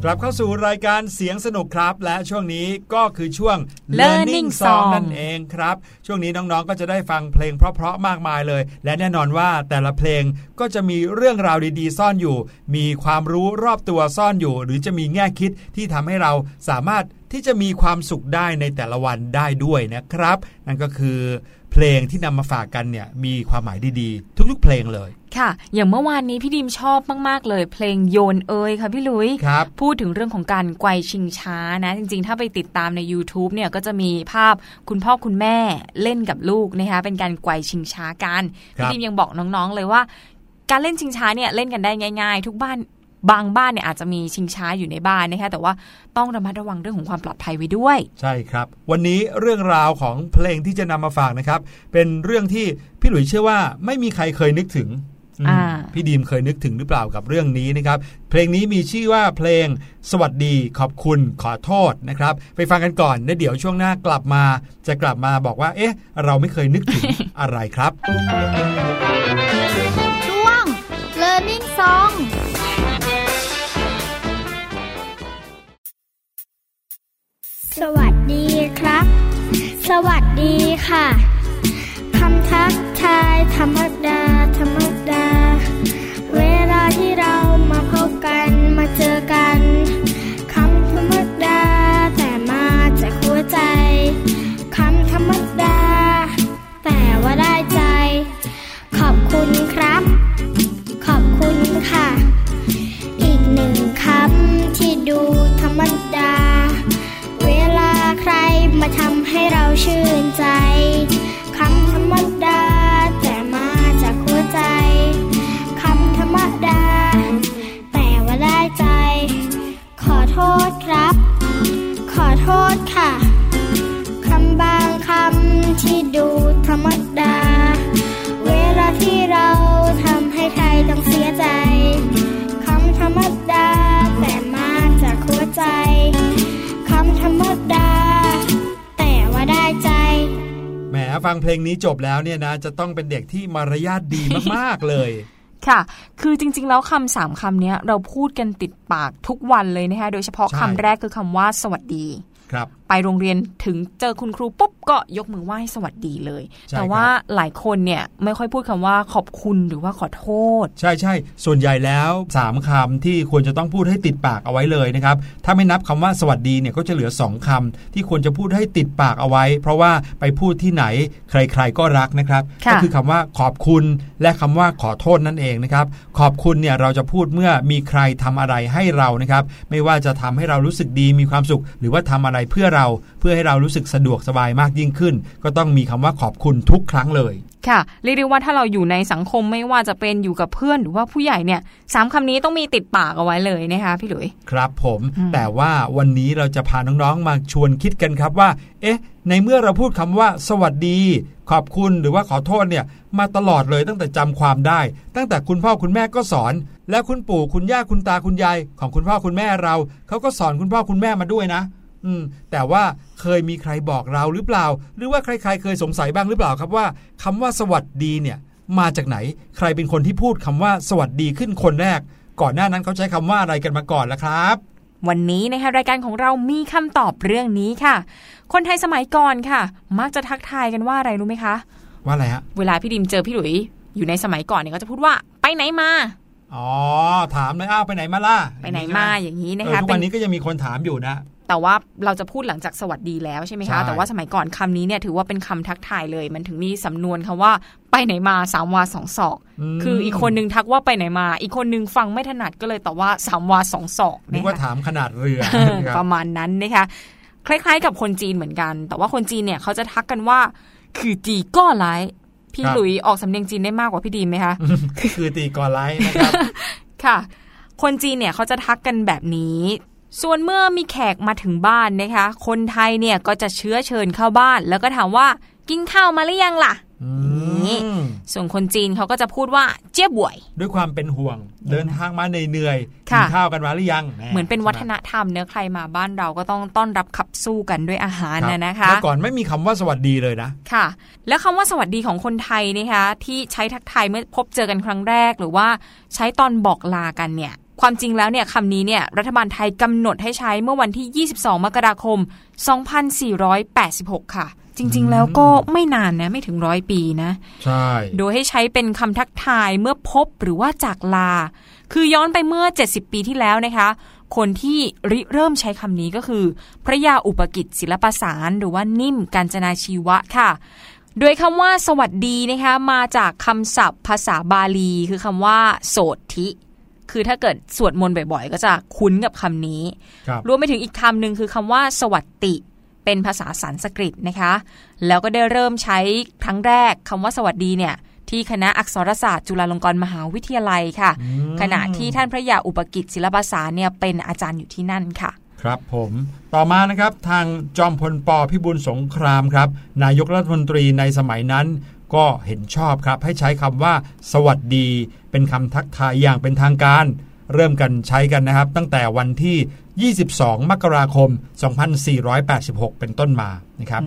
กลับเข้าสู่รายการเสียงสนุกครับ และช่วงนี้ก็คือช่วง Learning Song นั่นเองครับ ช่วงนี้น้องๆก็จะได้ฟังเพลงเพราะๆมากมายเลย และแน่นอนว่าแต่ละเพลงก็จะมีเรื่องราวดีๆ ซ่อนอยู่ มีความรู้รอบตัวซ่อนอยู่ หรือจะมีแง่คิดที่ทำให้เราสามารถที่จะมีความสุขได้ในแต่ละวันได้ด้วยนะครับ นั่นก็คือ เพลงที่นำมาฝากกันเนี่ยมีความหมายดีๆ ทุกๆ เพลงเลย ค่ะ อย่างเมื่อวานนี้พี่ดิมชอบมากๆเลย เพลงโยนเอยค่ะพี่ลุยครับพูดถึงเรื่องของการไกวชิงช้านะ จริงๆ ถ้าไปติดตามใน YouTube เนี่ยก็จะมีภาพคุณพ่อคุณแม่เล่นกับลูกนะคะเป็นการไกวชิงช้ากันครับพี่ดิมยังบอกน้องๆเลยว่า การเล่นชิงช้าเนี่ยเล่นกันได้ง่าย ๆ ทุกบ้าน บางบ้านเนี่ยอาจจะมีชิงช้าอยู่ในบ้านนะคะแต่ว่าต้องระมัดระวังเรื่องของความปลอดภัยไว้ด้วย ใช่ครับ วันนี้เรื่องราวของเพลงที่จะนำมาฝากนะครับ เป็นเรื่องที่พี่หลุยเชื่อว่าไม่มีใครเคยนึกถึงอืมอ่าพี่ดีมเคยนึกถึงหรือเปล่ากับเรื่องนี้นะครับ เพลงนี้มีชื่อว่าเพลงสวัสดีขอบคุณขอโทษนะครับ ไปฟังกันก่อนแล้วเดี๋ยวช่วงหน้ากลับมา จะกลับมาบอกว่า เอ๊ะ เราไม่เคยนึกถึงอะไรครับ สวัสดีครับ สวัสดีค่ะ คำทักทายธรรมดา ธรรมดา เวลาที่เรามาพบกันมาเจอกัน คำธรรมดาแต่มาจากหัวใจ มาทำให้เราชื่นใจคำธรรมดา แต่มาจากหัวใจคำธรรมดา แต่ว่าได้ใจ ขอโทษครับ ขอโทษค่ะคำบางคำที่ดูธรรมดา เวลาที่เราทำให้ใครต้องเสียใจคำธรรมดา แต่มาจากหัวใจ ฟังเพลงนี้จบแล้วเนี่ยนะ จะต้องเป็นเด็กที่มารยาทดีมากๆเลยค่ะ คือจริงๆ แล้วคำสามคำเนี้ยเราพูดกันติดปากทุกวันเลยนะคะ โดยเฉพาะใช่คำแรกคือคำว่าสวัสดี ครับไปโรงเรียนถึงเจอคุณครูปุ๊บก็ยกมือไหว้สวัสดีเลยใช่แต่ว่าหลายคนเนี่ยไม่ค่อยพูดคำว่าขอบคุณหรือว่าขอโทษ ใช่ใช่ส่วนใหญ่แล้ว3คำที่ควรจะต้องพูดให้ติดปากเอาไว้เลยนะครับถ้าไม่นับคำว่าสวัสดีเนี่ยก็จะเหลือ 2คำที่ควรจะพูดให้ติดปากเอาไว้ เพราะว่าไปพูดที่ไหนใคร ๆก็รักนะครับค่ะก็คือคำว่าขอบคุณและคำว่าขอโทษนั่นเองนะครับขอบคุณเนี่ยเราจะพูดเมื่อมีใครทำอะไรให้เรานะครับไม่ว่าจะทำให้เรารู้สึกดีมีความสุข หรือว่าทำอะไรเพื่อเราเพื่อให้เรารู้สึกสะดวกสบายมากยิ่งขึ้น ก็ต้องมีคำว่าขอบคุณทุกครั้งเลยค่ะเรียกได้ว่าถ้าเราอยู่ในสังคมไม่ว่าจะเป็นอยู่กับเพื่อนหรือว่าผู้ใหญ่เนี่ยสามคำนี้ต้องมีติดปากเอาไว้เลยนะคะพี่หลุย ครับผมอืมแต่ว่าวันนี้เราจะพาน้องๆมาชวนคิดกันครับว่า เอ๊ะ ในเมื่อเราพูดคำว่า สวัสดี ขอบคุณหรือว่าขอโทษเนี่ย มาตลอดเลยตั้งแต่จำความได้ ตั้งแต่คุณพ่อคุณแม่ก็สอน และคุณปู่คุณย่าคุณตาคุณยายของคุณพ่อคุณแม่เราเขาก็สอนคุณพ่อคุณแม่มาด้วยนะ อืมแต่ว่าเคยมีใครบอกเราหรือเปล่า หรือว่าใครๆ เคยสงสัยบ้างหรือเปล่าครับว่าคำว่าสวัสดีเนี่ย มาจากไหน ใครเป็นคนที่พูดคำว่าสวัสดีขึ้นคนแรก ก่อนหน้านั้นเขาใช้คำว่าอะไรกันมาก่อนล่ะครับ วันนี้นะคะรายการของเรามีคำตอบเรื่องนี้ค่ะ คนไทยสมัยก่อนค่ะ มักจะทักทายกันว่าอะไรรู้ไหมคะ ว่าอะไรฮะเวลาพี่ดิมเจอพี่หลุยอยู่ในสมัยก่อนเนี่ยก็จะพูดว่าไปไหนมาอ๋อถามเลยอ้าวไปไหนมาล่ะไปไหนมาอย่างนี้นะเออคะทุกเป็วันนนี้ก็ยังมีคนถามอยู่นะ แต่ว่าเราจะพูดหลังจากสวัสดีแล้วใช่ไหมใช่คะ แต่ว่าสมัยก่อนคำนี้เนี่ยถือว่าเป็นคำทักทายเลย มันถึงมีสำนวนคำว่าไปไหนมาสามวาสองศอกมคืออีกคนนึงทักว่าไปไหนมา อีกคนนึงฟังไม่ถนัดก็เลยตอบว่าสามวาสองศอกนึกนะว่าคะถามขนาดเรือเออคปรับระมาณนั้นนะคะคล้ายๆ กับคนจีนเหมือนกัน แต่ว่าคนจีนเนี่ยเขาจะทักกันว่า คือจีก็ไลพี่ครับหลุยออกสำเนียงจีนได้มากกว่าพี่ดีมไหมคะคือตีกอไลท์นะครับค่ะ คนจีนเนี่ยเขาจะทักกันแบบนี้ ส่วนเมื่อมีแขกมาถึงบ้านนะคะ คนไทยเนี่ยก็จะเชื้อเชิญเข้าบ้าน แล้วก็ถามว่ากินข้าวมาหรือยังล่ะอืมส่วนคนจีนเขาก็จะพูดว่าเจี๊ยบวย ด้วยความเป็นห่วง เดินทางมาเหนื่อยๆกิค่ะนข้าวกันมาหรือยัง เหมือนเป็นวัฒนธรรมเนื้อะใครมาบ้านเราก็ต้องต้อนรับขับสู้กันด้วยอาหารรับนะนะคะเมื่อก่อนไม่มีคำว่าสวัสดีเลยนะค่ะ แล้วคำว่าสวัสดีของคนไทยนะคะที่ใช้ทักทายเมื่อพบเจอกันครั้งแรก หรือว่าใช้ตอนบอกลากันเนี่ย ความจริงแล้วเนี่ยคำนี้เนี่ยรัฐบาลไทยกำหนดให้ใช้เมื่อวันที่ 22 มกราคม 2486 ค่ะ จริง ๆ แล้วก็ไม่นานนะไม่ถึงร้อยปีนะ ใช่ โดยให้ใช้เป็นคำทักทายเมื่อพบหรือว่าจากลา คือย้อนไปเมื่อ 70 ปีที่แล้วนะคะคนที่ริเริ่มใช้คำนี้ก็คือ พระยาอุปกิจศิลปสารหรือว่านิ่มกาญจนาชีวะค่ะ โดยคำว่าสวัสดีนะคะมาจากคำศัพท์ภาษาบาลี คือคำว่า โสธิ คือถ้าเกิดสวดมนต์บ่อยๆ ก็จะคุ้นกับคำนี้ครับรวมไปถึงอีกคำหนึ่งคือคำว่าสวัสติ เป็นภาษาสันสกฤตนะคะ แล้วก็ได้เริ่มใช้ครั้งแรกคำว่าสวัสดีเนี่ยที่คณะอักษรศาสตร์จุฬาลงกรณ์มหาวิทยาลัยค่ะ ขณะที่ท่านพระยาอุปกิจศิลปสารเนี่ยเป็นอาจารย์อยู่ที่นั่นค่ะครับผมต่อมานะครับทางจอมพลปพิบูลสงครามครับ นายกรัฐมนตรีในสมัยนั้น ก็เห็นชอบครับให้ใช้คำว่า สวัสดี เป็นคำทักทายอย่างเป็นทางการ เริ่มกันใช้กันนะครับ ตั้งแต่วันที่ 22 มกราคม 2486 เป็นต้นมานะครับ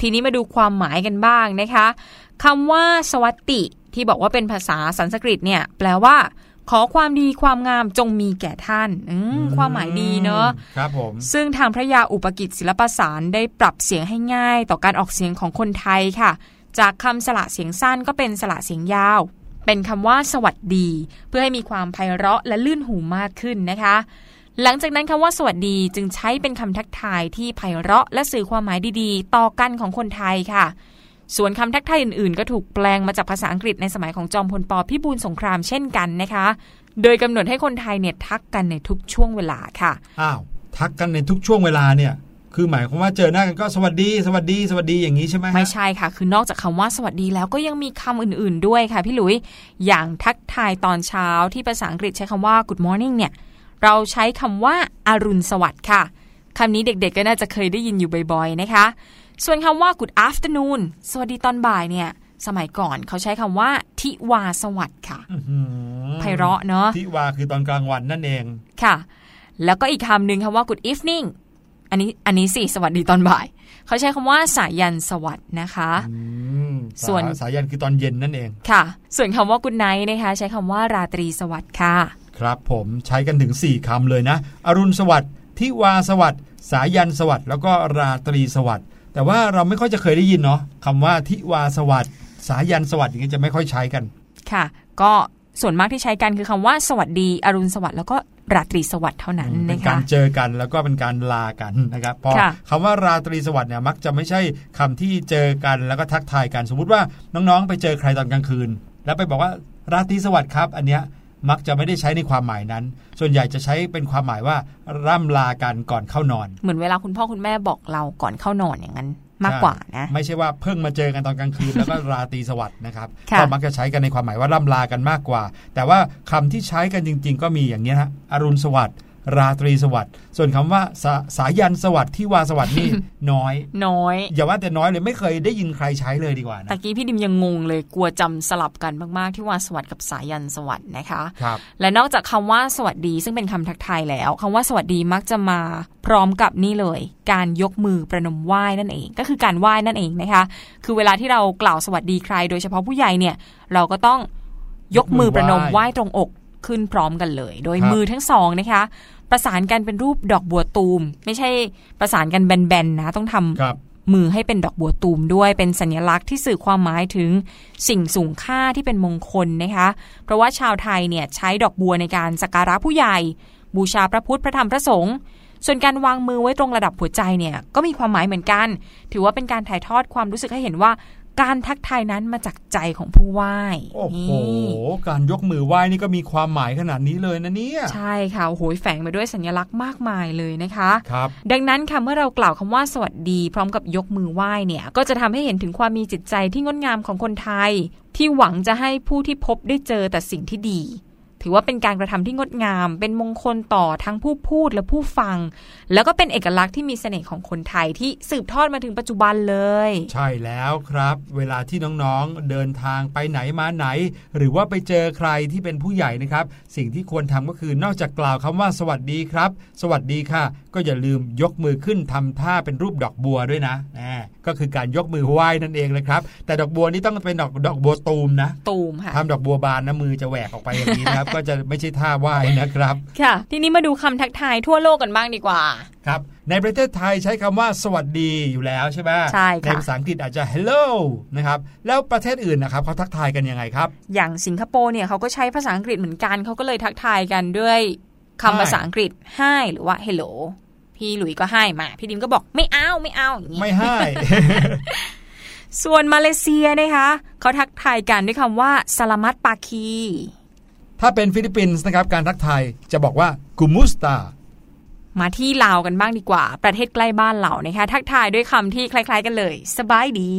ทีนี้มาดูความหมายกันบ้างนะคะคำว่า สวัสติที่บอกว่าเป็นภาษาสันสกฤตเนี่ย แปลว่า ขอความดีความงามจงมีแก่ท่านอืมความหมายดีเนอะครับผมซึ่งทางพระยาอุปกิจศิลปสารได้ปรับเสียงให้ง่าย ต่อการออกเสียงของคนไทยค่ะ จากคำสละเสียงสั้นก็เป็นสละเสียงยาว เป็นคำว่าสวัสดี เพื่อให้มีความไพเราะและลื่นหูมากขึ้นนะคะ หลังจากนั้นคำว่าสวัสดีจึงใช้เป็นคำทักทายที่ไพเราะและสื่อความหมายดีๆ ต่อกันของคนไทยค่ะส่วนคำทักทายอื่นๆ ก็ถูกแปลงมาจากภาษาอังกฤษในสมัยของจอมพลปพิบูลสงครามเช่นกันนะคะ โดยกำหนดให้คนไทยเนี่ยทักกันในทุกช่วงเวลาค่ะ อ้าว ทักกันในทุกช่วงเวลาเนี่ย คือหมายความว่าเจอหน้ากันก็สวัสดีสวัสดี สวัสดีอย่างนี้ใช่ไหมฮะไม่ใช่ค่ะ คือนอกจากคำว่าสวัสดีแล้วก็ยังมีคำอื่นๆด้วยค่ะพี่หลุยอย่างทักทายตอนเช้าที่ภาษาอังกฤษใช้คำว่า good morning เนี่ย เราใช้คำว่าอารุณสวัสดิ์ค่ะคำนี้เด็กๆก็น่าจะเคยได้ยินอยู่บ่อยๆนะคะ ส่วนคำว่า good afternoon สวัสดีตอนบ่ายเนี่ย สมัยก่อนเขาใช้คำว่าทิวาสวัสดิ์ค่ะอื้อหือไพเราะเนอะที่วาคือตอนกลางวันนั่นเองค่ะ แล้วก็อีกคำหนึ่งคำว่า good evening อันนี้อันนี้สิสวัสดีตอนบ่าย เขาใช้คำว่าสายันสวัสดิ์นะคะอืมส่วนสาสายันคือตอนเย็นนั่นเองค่ะ ส่วนคำว่า good night นะคะ ใช้คำว่าราตรีสวัสดิ์ค่ะ ครับผมใช้กันถึง 4คำเลยนะ อรุณสวัสดิ์ทิวาสวัสดิ์สายันสวัสดิ์แล้วก็ราตรีสวัสดิ์แต่ว่าเราไม่ค่อยจะเคยได้ยินเนาะคำว่าทิวาสวัสดิ์สายันสวัสดิ์อย่างนี้จะไม่ค่อยใช้กัน ค่ะ ก็ส่วนมากที่ใช้กันคือคำว่าสวัสดี อรุณสวัสดิ์แล้วก็ ราตรีสวัสดิ์เท่านั้นเป็นนะกาคะรเจอกันแล้วก็เป็นการลากันนะครับเพอค่ะคำว่าราตรีสวัสดิ์เนี่ยมักจะไม่ใช่คำที่เจอกันแล้วก็ทักทายกันสมมุติว่าน้องๆ ไปเจอใครตอนกลางคืน แล้วไปบอกว่าราตรีสวัสดิ์ครับ อันเนี้ยมักจะไม่ได้ใช้ในความหมายนั้น ส่วนใหญ่จะใช้เป็นความหมายว่าร่ำลากันก่อนเข้านอน เหมือนเวลาคุณพ่อคุณแม่บอกเราก่อนเข้านอนอย่างนั้น มากกว่านะ ไม่ใช่ว่าเพิ่งมาเจอกันตอนกลางคืน แล้วก็ราตรีสวัสดิ์นะครับค่ะก็มักจะใช้กันในความหมายว่าร่ำลากันมากกว่า แต่ว่าคำที่ใช้กันจริง ๆ ก็มีอย่างนี้ยฮะอรุณสวัสดิ์ ราตรีสวัสดิ์ส่วนคำว่าสาสายันสวัสดิ์ที่วาสวัสดิ์นี่น้อย น้อย อย่าว่าแต่น้อยเลยไม่เคยได้ยินใครใช้เลยดีกว่าตะนะกี้พี่ดิมยังงงเลยกลัวจำสลับกันมากๆที่ว่าสวัสดิ์กับสายันสวัสดิ์นะคะครับและนอกจากคำว่าสวัสดี ซึ่งเป็นคำทักทายแล้วคำว่าสวัสดีมักจะมาพร้อมกับนี่เลย การยกมือประนมไหว้นั่นเอง ก็คือการไหว้นั่นเองนะคะ คือเวลาที่เรากล่าวสวัสดีใคร โดยเฉพาะผู้ใหญ่เนี่ย เราก็ต้องยกมือประนมไหว้ตรงอกขึ้นพร้อมกันเลย โดยครับมือทั้งสองนะคะ ประสานกันเป็นรูปดอกบัวตูม ไม่ใช่ประสานกันแบนๆนะต้องทำครับมือให้เป็นดอกบัวตูมด้วยเป็นสัญลักษณ์ที่สื่อความหมายถึงสิ่งสูงค่าที่เป็นมงคลนะคะ เพราะว่าชาวไทยเนี่ยใช้ดอกบัวในการสักการะผู้ใหญ่ บูชาพระพุทธพระธรรมพระสงฆ์ส่วนการวางมือไว้ตรงระดับหัวใจเนี่ยก็มีความหมายเหมือนกัน ถือว่าเป็นการถ่ายทอดความรู้สึกให้เห็นว่า การทักทายนั้นมาจากใจของผู้ไหว้โอ้โหนี่การยกมือไหว้นี่ก็มีความหมายขนาดนี้เลยนะเนี่ยใช่ค่ะโอ้โหแฝงไปด้วยสัญลักษณ์มากมายเลยนะคะครับดังนั้นค่ะเมื่อเรากล่าวคำว่าสวัสดี พร้อมกับยกมือไหว้เนี่ย ก็จะทำให้เห็นถึงความมีจิตใจที่งดงามของคนไทย ที่หวังจะให้ผู้ที่พบได้เจอแต่สิ่งที่ดี ถือว่าเป็นการกระทำที่งดงาม เป็นมงคลต่อทั้งผู้พูดและผู้ฟัง แล้วก็เป็นเอกลักษณ์ที่มีเสน่ห์ของคนไทยที่สืบทอดมาถึงปัจจุบันเลย ใช่แล้วครับ เวลาที่น้องๆเดินทางไปไหนมาไหน หรือว่าไปเจอใครที่เป็นผู้ใหญ่นะครับ สิ่งที่ควรทำก็คือนอกจากกล่าวคำว่าสวัสดีครับ สวัสดีค่ะ ก็อย่าลืมยกมือขึ้นทำท่าเป็นรูปดอกบัวด้วยนะแหมก็คือการยกมือไหว้นั่นเองเลยครับ แต่ดอกบัวนี่ต้องเป็นดอกดอกบัวตูมนะตูมค่ะทำดอกบัวบานนะมือจะแหวกออกไปอย่างนี้นะครับ ก็จะไม่ใช่ท่าไหว้นะครับ ค่ะ ทีนี้มาดูคำทักทายทั่วโลกกันบ้างดีกว่าครับในประเทศไทยใช้คำว่าสวัสดีอยู่แล้วใช่ไหมใช่ค่ะภาษาอังกฤษอาจจะ hello นะครับแล้วประเทศอื่นนะครับเขาทักทายกันยังไงครับ อย่างสิงคโปร์เนี่ยเขาก็ใช้ภาษาอังกฤษเหมือนกันเขาก็เลยทักทายกันด้วยคำ Hi ภาษาอังกฤษ hi หรือว่า hello พี่หลุยส์ก็ให้มา พี่ดิมก็บอกไม่เอาไม่เอาอย่างนี้ไม่ให้ ส่วนมาเลเซียนะคะเขาทักทายกันด้วยคำว่า Selamat pagi ถ้าเป็นฟิลิปปินส์นะครับการทักทายจะบอกว่า Kumusta มาที่ลาวกันบ้างดีกว่า ประเทศใกล้บ้านเรานะคะทักทายด้วยคำที่คล้าย ๆ กันเลย สบายดี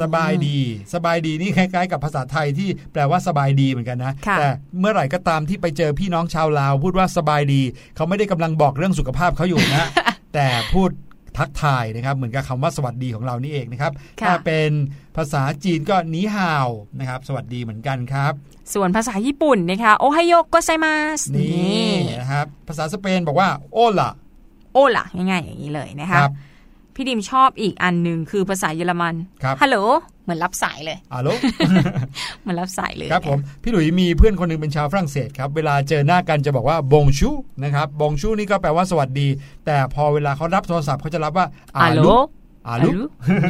สบายดี สบายดีนี่คล้าย ๆ กับภาษาไทยที่แปลว่าสบายดีเหมือนกันนะค่ะแต่เมื่อไหร่ก็ตามที่ไปเจอพี่น้องชาวลาวพูดว่าสบายดี เขาไม่ได้กำลังบอกเรื่องสุขภาพเขาอยู่นะ แต่พูดทักทายนะครับ เหมือนกับคำว่าสวัสดีของเรานี่เองนะครับค่ะถ้าเป็นภาษาจีนก็หนีห่าวนะครับ สวัสดีเหมือนกันครับ ส่วนภาษาญี่ปุ่นนะคะโอไฮโยโกไซมาสนี่นะครับ ภาษาสเปนบอกว่าโอล่ะ โอล่ะง่ายๆอย่างนี้เลยนะคคะรับพี่ดิมชอบอีกอันหนึ่งคือภาษาเยอรมันครับฮัลโหลเหมือนรับสายเลยอาโลเหมือนรับสายเลยครับผมพี่หลุยมีเพื่อนคนหนึงเป็นชาวฝรั่งเศสครับ เวลาเจอหน้ากันจะบอกว่า bonjour นะครับ bonjour นี่ก็แปลว่าสวัสดี แต่พอเวลาเขารับโทรศัพท์เขาจะรับว่าฮัลโหล allô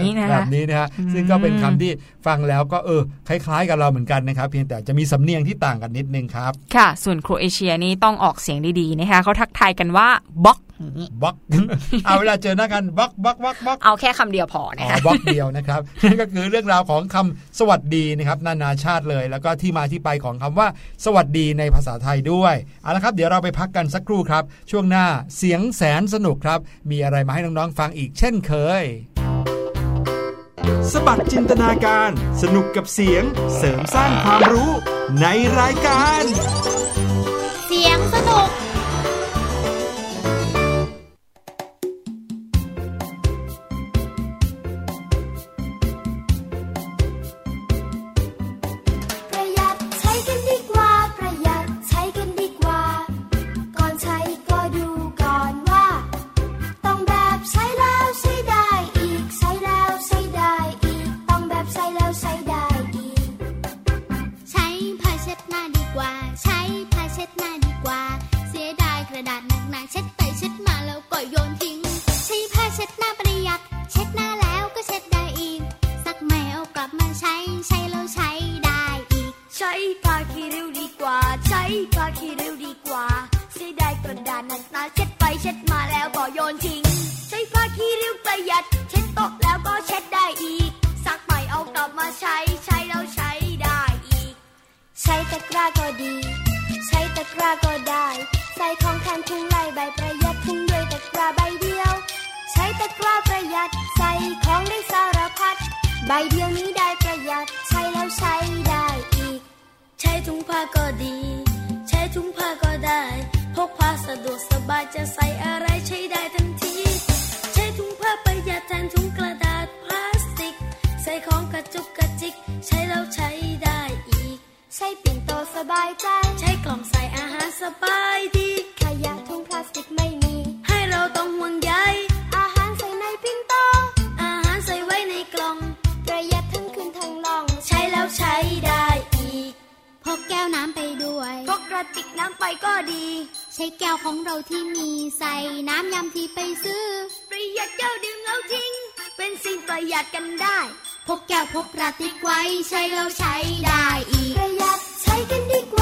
นี่นะแบคะบนี้นะฮะซึ่งก็เป็นคำที่ฟังแล้วก็เออคล้ายๆ กับเราเหมือนกันนะครับ เพียงแต่จะมีสำเนียงที่ต่างกันนิดนึงครับ ค่ะ ส่วนโครเอเชียนี่ต้องออกเสียงดีๆนะคะเขาทักทายกันว่า bok อย่างนี้ bok เอาเวลาเจอหน้ากัน bok bok bok bok เอาแค่คำเดียวพออ๋นะอคะ bok เดียวนะครับนั่นก็คือเรื่องราวของคำสวัสดีนะครับ นานาชาติเลย แล้วก็ที่มาที่ไปของคำว่า สวัสดีในภาษาไทยด้วยเอาละครับเดี๋ยวเราไปพักกันสักครู่ครับ ช่วงหน้าเสียงแสนสนุกครับ มีอะไรมาให้น้องๆฟังอีกเช่นเคยสบัดจินตนาการ สนุกกับเสียง เสริมสร้างความรู้ในรายการ ช้แก้วของเราที่มีใส่น้ำยำที่ไปซื้อ ประหยัดแก้วดื่มแล้วทิ้ง เป็นสิ่งประหยัดกันได้ พกแก้วพกกระติกไว้ใช้แล้วใช้ได้อีก ประหยัดใช้กันดีกว่า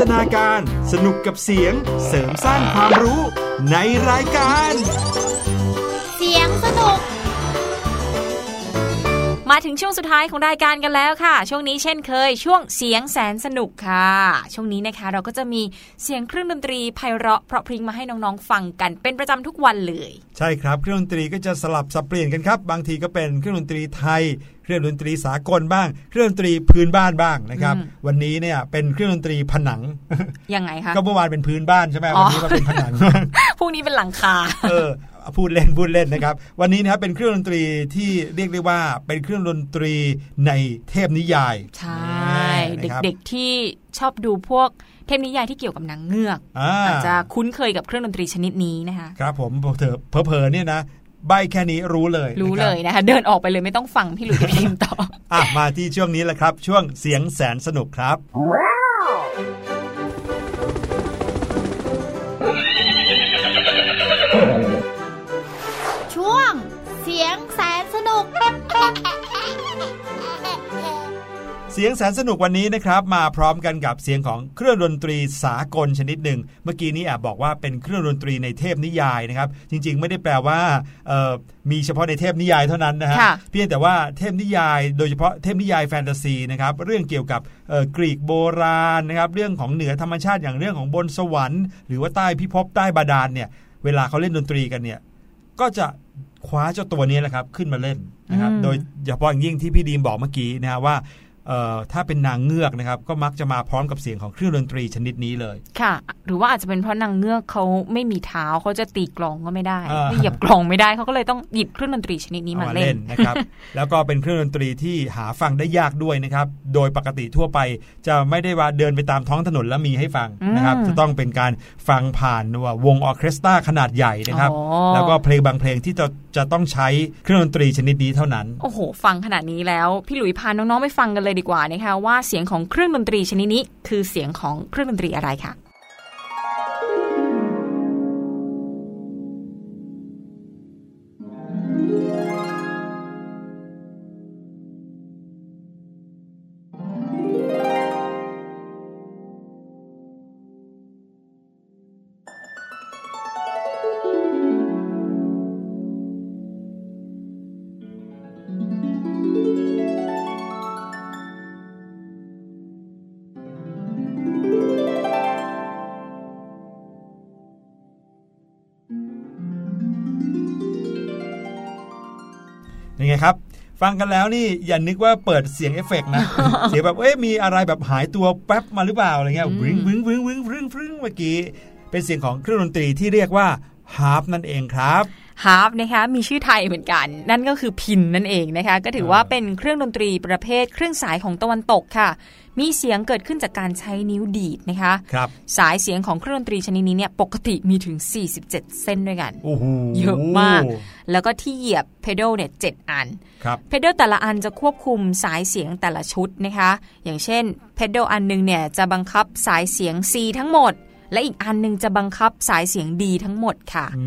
ตนาการ สนุกกับเสียง เสริมสร้างความรู้ในรายการ ถึงช่วงสุดท้ายของรายการกันแล้วค่ะ ช่วงนี้เช่นเคย ช่วงเสียงแสนสนุกค่ะ ช่วงนี้นะคะเราก็จะมีเสียงเครื่องดนตรีไพเราะเพราะพริ้งมาให้น้องๆฟังกันเป็นประจำทุกวันเลย ใช่ครับเครื่องดนตรีก็จะสลับสับเปลี่ยนกันครับ บางทีก็เป็นเครื่องดนตรีไทย เครื่องดนตรีสากลบ้าง เครื่องดนตรีพื้นบ้านบ้างนะครับอืมวันนี้เนี่ยเป็นเครื่องดนตรีผนังยังไงคะก็เมื่อวานเป็นพื้นบ้านใช่ไหมอ๋วัอนนี้มาเป็นผนังพรุ่งนี้เป็นหลังคาเออ พูดเล่นพูดเล่นนะครับ วันนี้นะครับเป็นเครื่องดนตรีที่เรียกได้ว่าเป็นเครื่องดนตรีในเทพนิยาย ใช่นะครับเด็กๆที่ชอบดูพวกเทพนิยายที่เกี่ยวกับนางเงือกอ่าอาจจะคุ้นเคยกับเครื่องดนตรีชนิดนี้นะคะครับผมเถอะเพอๆเนี่ยนะใบแค่นี้รู้เลย รู้นะคเลบยนะคะ เดินออกไปเลยไม่ต้องฟังพี่หลุยส์กับพี่พิมต่ออะมาที่ช่วงนี้แหละครับ ช่วงเสียงแสนสนุกครับ สียงแสนสนุกวันนี้นะครับมาพร้อมกันกับเสียงของเครื่องดนตรีสากลชนิดหนึ่ง เมื่อกี้นี้แอบบอกว่าเป็นเครื่องดนตรีในเทพนิยายนะครับ จริง ๆ ไม่ได้แปลว่าเอ่อมีเฉพาะในเทพนิยายเท่านั้นนะฮะค่ะเพียงแต่ว่าเทพนิยาย โดยเฉพาะเทพนิยายแฟนตาซีนะครับเรื่องเกี่ยวกับเอ่อกรีกโบราณนะครับเรื่องของเหนือธรรมชาติอย่างเรื่องของบนสวรรค์ หรือว่าใต้พิภพใต้บาดาลเนี่ยเวลาเขาเล่นดนตรีกันเนี่ยก็จะคว้าเจ้าตัวนี้แหละครับขึ้นมาเล่นนะครับอืมโดยเฉพาะอย่างยิ่งที่พี่ดีมบอกเมื่อกี้นะฮะว่าเอ่อ ถ้าเป็นนางเงือกนะครับ ก็มักจะมาพร้อมกับเสียงของเครื่องดนตรีชนิดนี้เลย ค่ะ หรือว่าอาจจะเป็นเพราะนางเงือกเขาไม่มีเท้าเขาจะตีกลองก็ไม่ได้อ่าเหยียบกลองไม่ได้เขาก็เลยต้องหยิบเครื่องดนตรีชนิดนี้มาเอาเล่นนะครับ แล้วก็เป็นเครื่องดนตรีที่หาฟังได้ยากด้วยนะครับ โดยปกติทั่วไปจะไม่ได้ว่าเดินไปตามท้องถนนแล้วมีให้ฟังนะครับอืมจะต้องเป็นการฟังผ่านวงออร์เคสตราขนาดใหญ่นะครับอ๋อแล้วก็เพลงบางเพลงที่จะจะต้องใช้เครื่องดนตรีชนิดนี้เท่านั้น โอ้โห ฟังขนาดนี้แล้ว พี่หลุยพาน้องๆไปฟังกันเลยดีกว่านะคะว่าเสียงของเครื่องดนตรีชนิดนี้ คือเสียงของเครื่องดนตรีอะไรค่ะ ไงครับ ฟังกันแล้วนี่อย่านึกว่าเปิดเสียงเอฟเฟกต์นะเสียงแบบเอ้ยมีอะไรแบบหายตัวแป๊บมาหรือเปล่าอะไรเงี้ยอืมวึ้งวึ้งวึ้งวึ้งวึ้งวึ้งเมื่อกี้เป็นเสียงของเครื่องดนตรีที่เรียกว่าฮาร์ปนั่นเองครับ ฮาร์ปนะคะมีชื่อไทยเหมือนกัน นั่นก็คือพิณนั่นเองนะคะ ก็ถือว่าเป็นเครื่องดนตรีประเภทเครื่องสายของตะวันตกค่ะ มีเสียงเกิดขึ้นจากการใช้นิ้วดีดนะคะครับสายเสียงของเครื่องดนตรีชนิดนี้เนี่ยปกติมีถึง 47 เส้นด้วยกันโอ้โหเยอะมาก แล้วก็ที่เหยียบเพด a l เนี่ยเจ็ดอันครับเพด a l แต่ละอันจะควบคุมสายเสียงแต่ละชุดนะคะ อย่างเช่นเพด a l อันหนึงเนี่ยจะบังคับสายเสียง C ทั้งหมด และอีกอันหนึงจะบังคับสายเสียง D ทั้งหมดค่ะ อื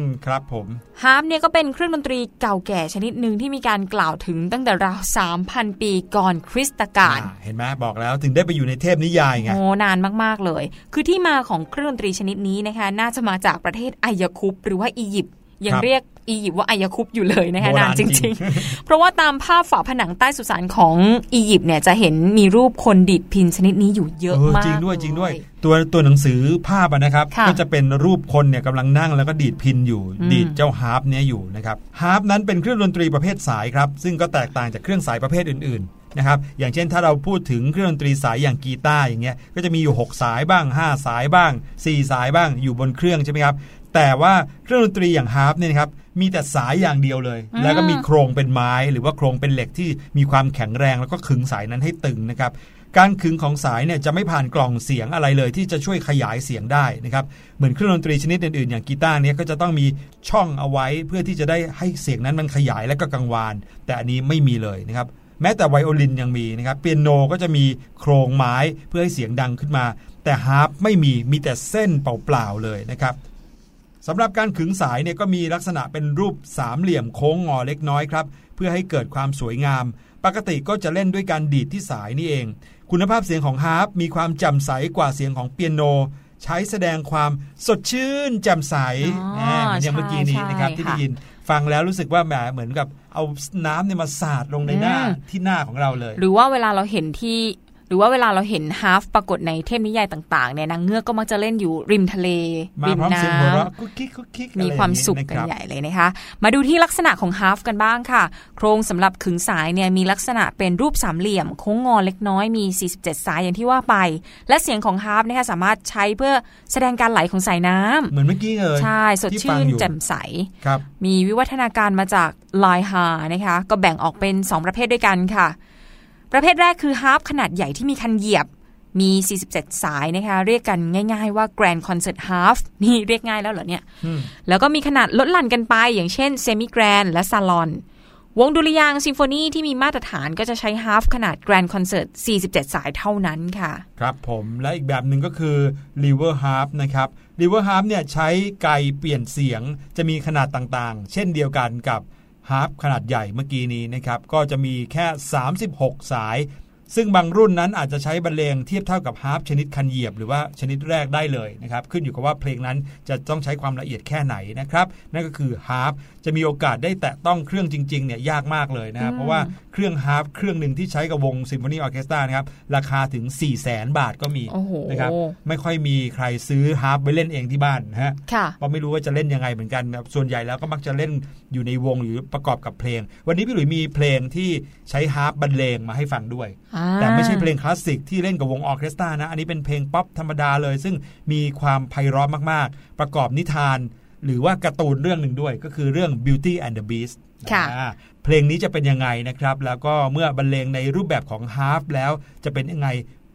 ม ครับผมฮาร์ปเนี่ยก็เป็นเครื่องดนตรีเก่าแก่ชนิดหนึ่งที่มีการกล่าวถึงตั้งแต่ราว 3,000 ปีก่อนคริสตกาลอ่าเห็นไหมบอกแล้วถึงได้ไปอยู่ในเทพนิยายไง โอ้ นานมากๆเลย คือที่มาของเครื่องดนตรีชนิดนี้นะคะ น่าจะมาจากประเทศไอยคุปต์หรือว่าอียิปต์ ยังครับเรียกอียิปต์ว่าไอยคุปต์อยู่เลยนะคะโบรานานณจจริริงงๆ เพราะว่าตามภาพฝาผนังใต้สุสานของอียิปต์เนี่ยจะเห็นมีรูปคนดีดพิณชนิดนี้อยู่เยอะเออมากจริงด้วยเลยจริงด้วย ตัวตัวหนังสือภาพอะนะครับค่ะก็จะเป็นรูปคนเนี่ยกำลังนั่งแล้วก็ดีดพิณอยู่อืมดีดเจ้าฮาร์ปเนี้ยอยู่นะครับฮาร์ปนั้นเป็นเครื่องดนตรีประเภทสายครับ ซึ่งก็แตกต่างจากเครื่องสายประเภทอื่นๆนะครับอย่างเช่นถ้าเราพูดถึงเครื่องดนตรีสายอย่างกีตาร์อย่างเงี้ยก็จะมีอยู่ 6 สายบ้าง 5 สายบ้าง 4 สายบ้างอยู่บนเครื่องใช่ไหมครับ แต่ว่าเครื่องดนตรีอย่างฮาร์ปเนี่ยนะครับมีแต่สายอย่างเดียวเลยอืมแล้วก็มีโครงเป็นไม้หรือว่าโครงเป็นเหล็กที่มีความแข็งแรงแล้วก็ขึงสายนั้นให้ตึงนะครับการขึงของสายเนี่ยจะไม่ผ่านกล่องเสียงอะไรเลย ที่จะช่วยขยายเสียงได้นะครับเหมือนเครื่องดนตรีชนิดอื่นๆ อย่างกีตาร์เนี่ยก็จะต้องมีช่องเอาไว้เพื่อที่จะได้ให้เสียงนั้นมันขยายและก็กังวาน แต่อันนี้ไม่มีเลยนะครับแม้แต่ไวโอลินยังมีนะครับเปียโนก็จะมีโครงไม้เพื่อให้เสียงดังขึ้นมา แต่ฮาร์ปไม่มีมีแต่เส้นเปล่าๆเลยนะครับ สำหรับการขึงสายเนี่ยก็มีลักษณะเป็นรูปสามเหลี่ยมโค้งงอเล็กน้อยครับ เพื่อให้เกิดความสวยงาม ปกติก็จะเล่นด้วยการดีดที่สายนี่เอง คุณภาพเสียงของฮาร์ปมีความแจ่มใสกว่าเสียงของเปียโน ใช้แสดงความสดชื่นแจ่มใสอ๋อแหมเหมือนอย่างเมื่อกี้นี้ใช่นะครับใช่ที่ค่ะได้ยินฟังแล้วรู้สึกว่าแหมเหมือนกับเอาน้ำเนี่ยมาสาดลงในหน้าอืมที่หน้าของเราเลย หรือว่าเวลาเราเห็นที่ห รือว่าเวลาเราเห็นฮาร์ฟปรากฏในเทพนิยายต่างๆเนี่ยนางเงือกก็มักจะเล่นอยู่ริมทะเลริมน้ำมาพร้อมเสียงหัวเราะกุ๊กกิ๊กกุ๊กกิ๊กมีอะไรความสุขอย่างนี้ะครับกันใหญ่เลยนะคะ มาดูที่ลักษณะของฮาร์ปกันบ้างค่ะ โครงสำหรับขึงสายเนี่ยมีลักษณะเป็นรูปสามเหลี่ยมโค้งงอเล็กน้อยมี 47 สายอย่างที่ว่าไป และเสียงของฮาร์ปนะคะสามารถใช้เพื่อแสดงการไหลของสายน้ำเหมือนเมื่อกี้เลยใช่ที่ฟังอยู่สดชื่นแจ่มใสครับมีวิวัฒนาการมาจาก lyre harp นะคะก็แบ่งออกเป็น 2 ประเภทด้วยกันค่ะ ประเภทแรกคือฮาร์ปขนาดใหญ่ที่มีคันเหยียบมี 47 สายนะคะ เรียกกันง่าย ๆ ว่า Grand Concert Harp นี่เรียกง่ายแล้วเหรอเนี่ยอืมแล้วก็มีขนาดลดหลั่นกันไป อย่างเช่น Semi Grand และ Salon วงดุริยางค์ซิมโฟนีที่มีมาตรฐานก็จะใช้ฮาร์ปขนาด Grand Concert 47 สายเท่านั้นค่ะ ครับผมและอีกแบบหนึ่งก็คือ liver harp นะครับ liver harp เนี่ยใช้ไกเปลี่ยนเสียงจะมีขนาดต่างๆ เช่นเดียวกันกับ ฮาร์ปขนาดใหญ่เมื่อกี้นี้นะครับ ก็จะมีแค่ 36 สาย ซึ่งบางรุ่นนั้นอาจจะใช้บรรเลงเทียบเท่ากับฮาร์ปชนิดคันเหยียบหรือว่าชนิดแรกได้เลยนะครับขึ้นอยู่กับว่าเพลงนั้นจะต้องใช้ความละเอียดแค่ไหนนะครับนั่นก็คือฮาร์ปจะมีโอกาสได้แตะต้องเครื่องจริงๆเนี่ยยากมากเลยนะครับเพราะว่าเครื่องฮาร์ปเครื่องหนึ่งที่ใช้กับวงซิมโฟนีออร์เคสตรานะครับราคาถึง 4 0 0แสนบาทก็มีโอ้โหนะครับไม่ค่อยมีใครซื้อฮาร์ปไว้เล่นเองที่บ้านนะฮะค่ะเพราะไม่รู้ว่าจะเล่นยังไงเหมือนกันนะครับส่วนใหญ่แล้วก็มักจะเล่นอยู่ในวงหรือประกอบกับเพลง วันนี้พี่หลุยมีเพลงที่ใช้ฮาร์ปบรรเลงมาให้ฟังด้วยแต่ไม่ใช่เพลงคลาสสิกที่เล่นกับวงออร์เคสตรานะ อันนี้เป็นเพลงป๊อปธรรมดาเลย ซึ่งมีความไพเราะมากๆ ประกอบนิทาน หรือว่าการ์ตูนเรื่องหนึ่งด้วย ก็คือเรื่อง Beauty and the Beast ค่ะอ่าเพลงนี้จะเป็นยังไงนะครับ แล้วก็เมื่อบรรเลงในรูปแบบของฮาร์ปแล้วจะเป็นยังไง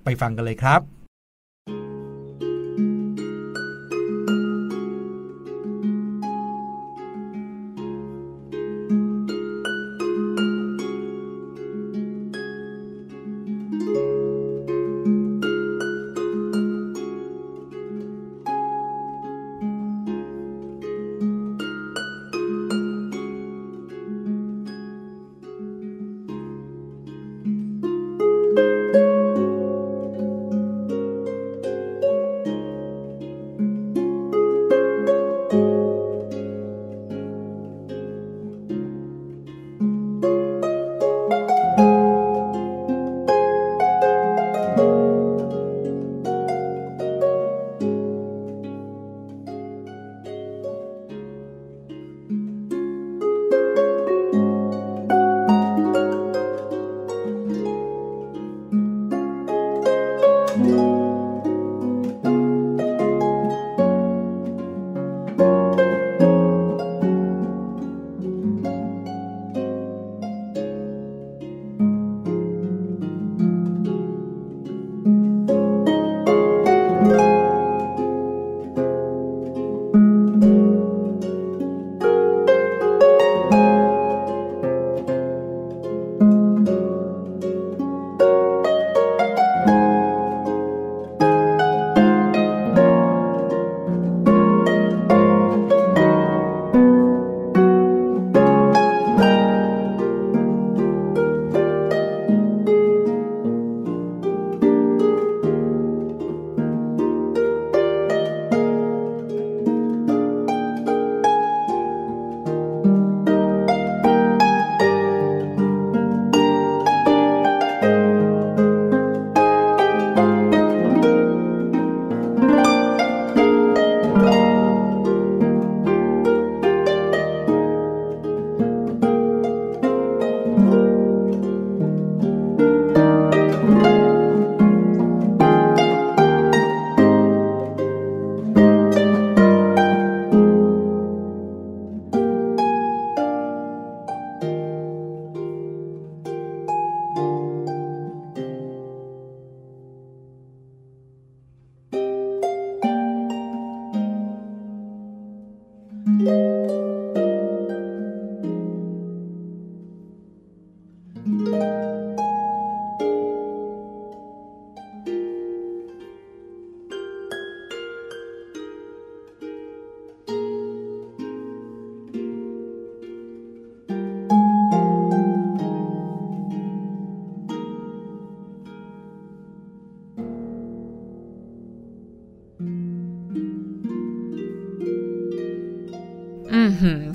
ไปฟังกันเลยครับ「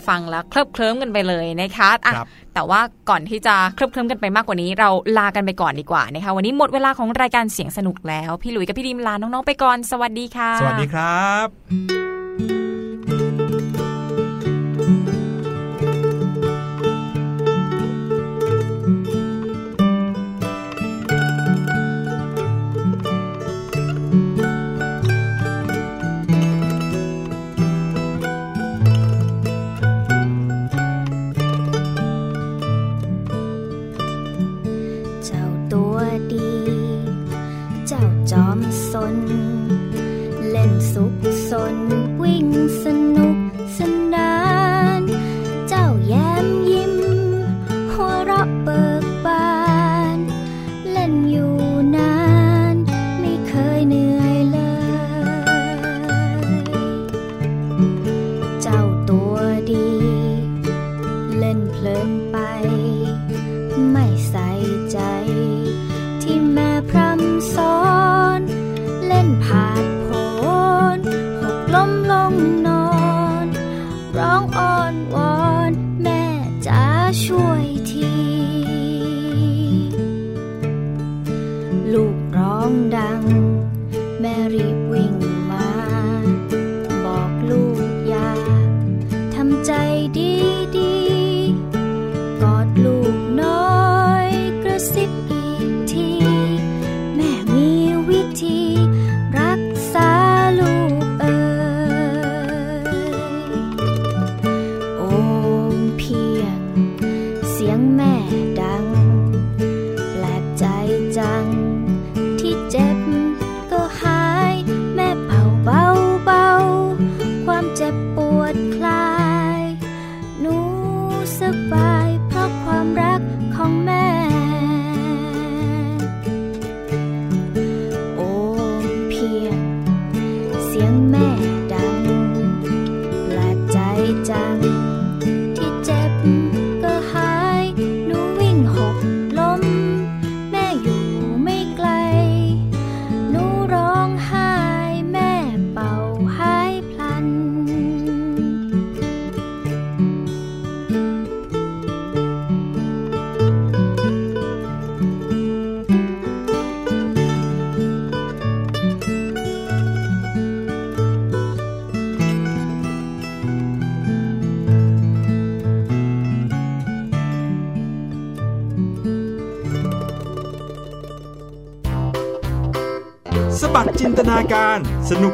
ฟังแล้วเคลิบเคลิ้มกันไปเลยนะคะอะแต่ว่าก่อนที่จะเคลิบเคลิ้มกันไปมากกว่านี้ เราลากันไปก่อนดีกว่านะคะวันนี้หมดเวลาของรายการเสียงสนุกแล้ว พี่หลุยกับพี่ดิมลาน้องๆไปก่อน สวัสดีค่ะ สวัสดีครับ